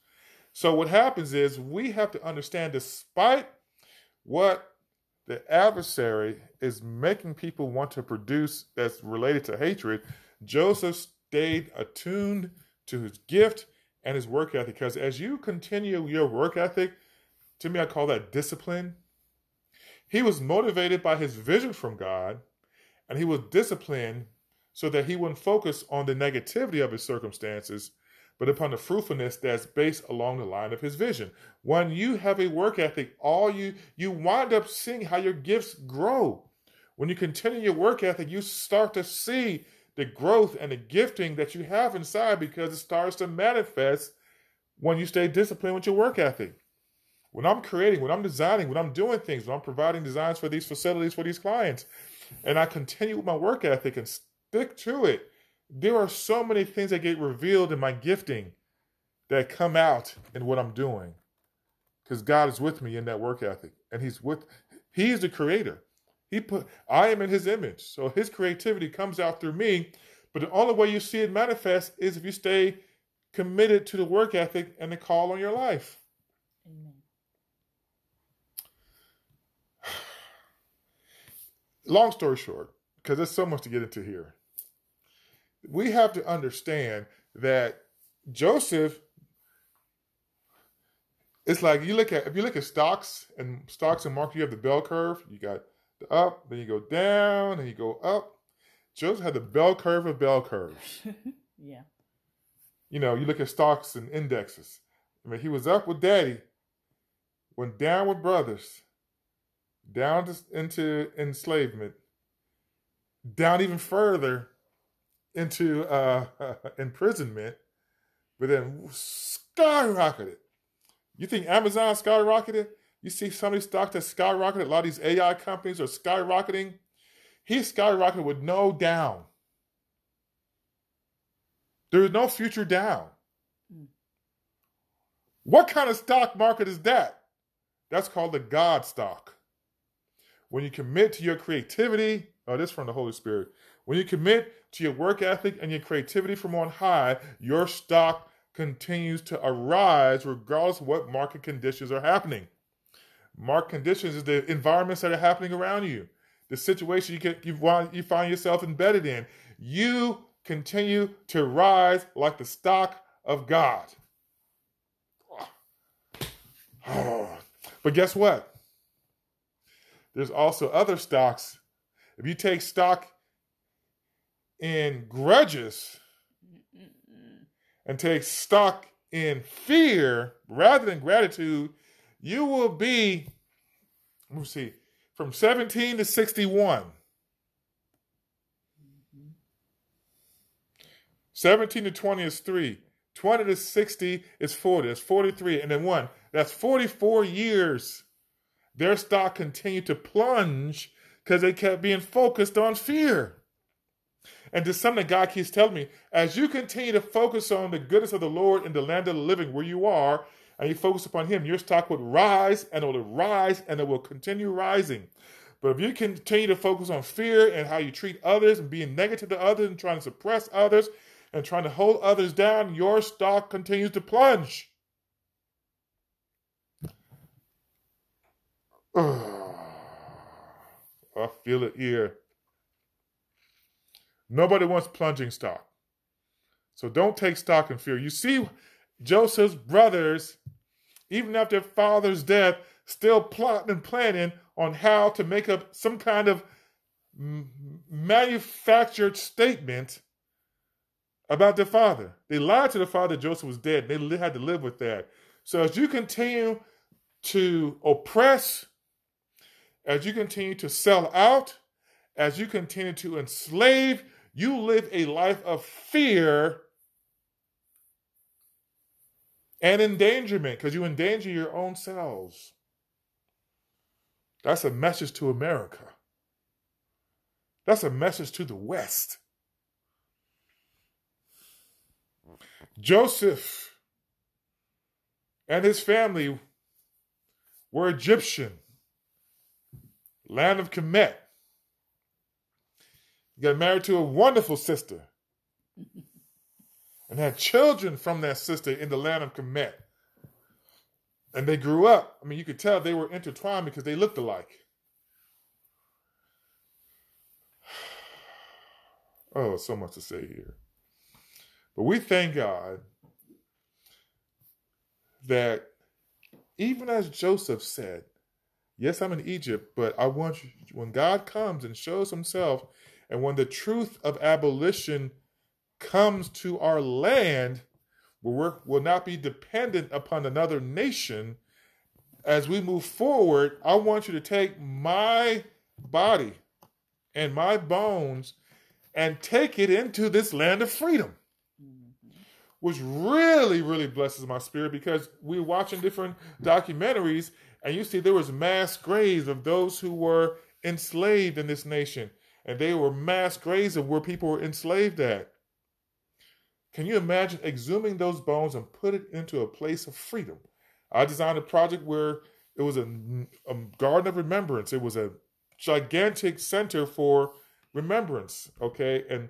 So what happens is we have to understand, despite what the adversary is making people want to produce that's related to hatred, Joseph stayed attuned to his gift and his work ethic. Because as you continue your work ethic, to me, I call that discipline. He was motivated by his vision from God, and he was disciplined so that he wouldn't focus on the negativity of his circumstances, but upon the fruitfulness that's based along the line of his vision. When you have a work ethic, all you you wind up seeing how your gifts grow. When you continue your work ethic, you start to see the growth and the gifting that you have inside because it starts to manifest when you stay disciplined with your work ethic. When I'm creating, when I'm designing, when I'm doing things, when I'm providing designs for these facilities for these clients, and I continue with my work ethic and stick to it. There are so many things that get revealed in my gifting that come out in what I'm doing. Because God is with me in that work ethic. And He's with He's the creator. He put I am in his image. So his creativity comes out through me. But the only way you see it manifest is if you stay committed to the work ethic and the call on your life. Amen. (sighs) Long story short, because there's so much to get into here we have to understand that Joseph it's like you look at if you look at stocks and stocks and market, you have the bell curve. You got up, then you go down, and you go up. Joseph had the bell curve of bell curves. (laughs) yeah. You know, you look at stocks and indexes. I mean, he was up with daddy, went down with brothers, down to, into enslavement, down even further into uh, (laughs) imprisonment, but then skyrocketed. You think Amazon skyrocketed? You see some of these stocks that skyrocketed, a lot of these AI companies are skyrocketing. He skyrocketed with no down. There is no future down. What kind of stock market is that? That's called the God stock. When you commit to your creativity, oh, this from the Holy Spirit. When you commit to your work ethic and your creativity from on high, your stock continues to arise regardless of what market conditions are happening. Market conditions is the environments that are happening around you, the situation you, you, you find yourself embedded in. You continue to rise like the stock of God. (sighs) But guess what? There's also other stocks. If you take stock in grudges and take stock in fear rather than gratitude, you will be, let me see, from 17 to 61. 17 to 20 is 3. 20 to 60 is 40. That's 43. And then one, that's 44 years. Their stock continued to plunge because they kept being focused on fear. And this something God keeps telling me as you continue to focus on the goodness of the Lord in the land of the living where you are, and you focus upon Him, your stock would rise and it will rise and it will continue rising. But if you continue to focus on fear and how you treat others and being negative to others and trying to suppress others and trying to hold others down, your stock continues to plunge. (sighs) I feel it here. Nobody wants plunging stock. So don't take stock in fear. You see, Joseph's brothers, even after father's death, still plotting and planning on how to make up some kind of manufactured statement about their father. They lied to the father Joseph was dead. They had to live with that. So as you continue to oppress, as you continue to sell out, as you continue to enslave, you live a life of fear and endangerment because you endanger your own selves. That's a message to America. That's a message to the West. Joseph and his family were Egyptian, land of Kemet. He got married to a wonderful sister and had children from that sister in the land of Kemet. And they grew up. I mean, you could tell they were intertwined because they looked alike. (sighs) Oh, so much to say here. But we thank God that even as Joseph said, Yes, I'm in Egypt, but I want you, when God comes and shows himself, and when the truth of abolition comes to our land, where we will not be dependent upon another nation. As we move forward, I want you to take my body and my bones and take it into this land of freedom mm-hmm. which really, really blesses my spirit because we're watching different documentaries and you see there was mass graves of those who were enslaved in this nation. And they were mass graves of where people were enslaved at. Can you imagine exhuming those bones and put it into a place of freedom? I designed a project where it was a, a garden of remembrance. It was a gigantic center for remembrance, okay? And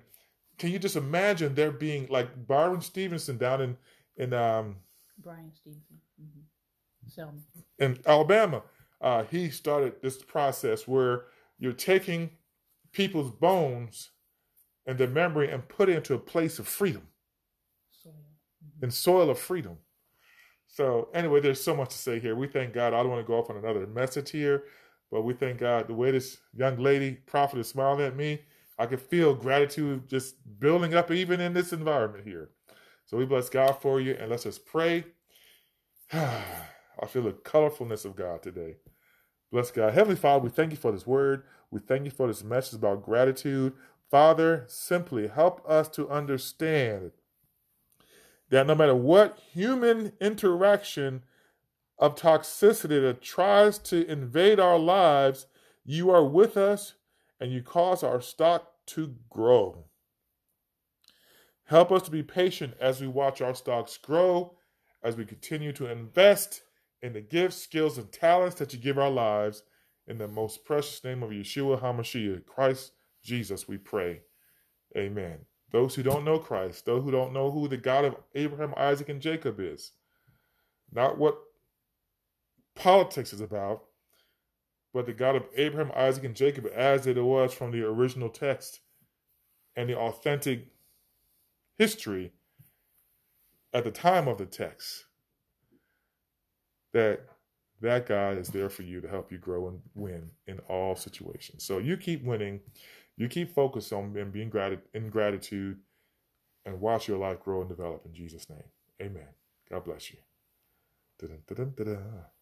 can you just imagine there being like Byron Stevenson down in in um Bryan Stevenson mm-hmm. in Alabama? Uh, he started this process where you're taking people's bones and their memory and put it into a place of freedom. Mm-hmm. soil of freedom. So anyway, there's so much to say here. We thank God. I don't want to go off on another message here, but we thank God the way this young lady prophet is smiling at me I can feel gratitude just building up even in this environment here. So we bless God for you and let's just pray. (sighs) I feel the colorfulness of God today. Bless God. Heavenly Father, we thank you for this word. We thank you for this message about gratitude. Father, simply help us to understand that no matter what human interaction of toxicity that tries to invade our lives, you are with us, and you cause our stock to grow. Help us to be patient as we watch our stocks grow, as we continue to invest in the gifts, skills, and talents that you give our lives. In the most precious name of Yeshua HaMashiach, Christ Jesus, we pray. Amen. Those who don't know Christ, those who don't know who the God of Abraham, Isaac, and Jacob is, not what politics is about, but the God of Abraham, Isaac, and Jacob, as it was from the original text and the authentic history at the time of the text, that that God is there for you to help you grow and win in all situations. So you keep winning, you keep focused on and being grat- in gratitude, and watch your life grow and develop in Jesus' name. Amen. God bless you. Da-da-da-da-da.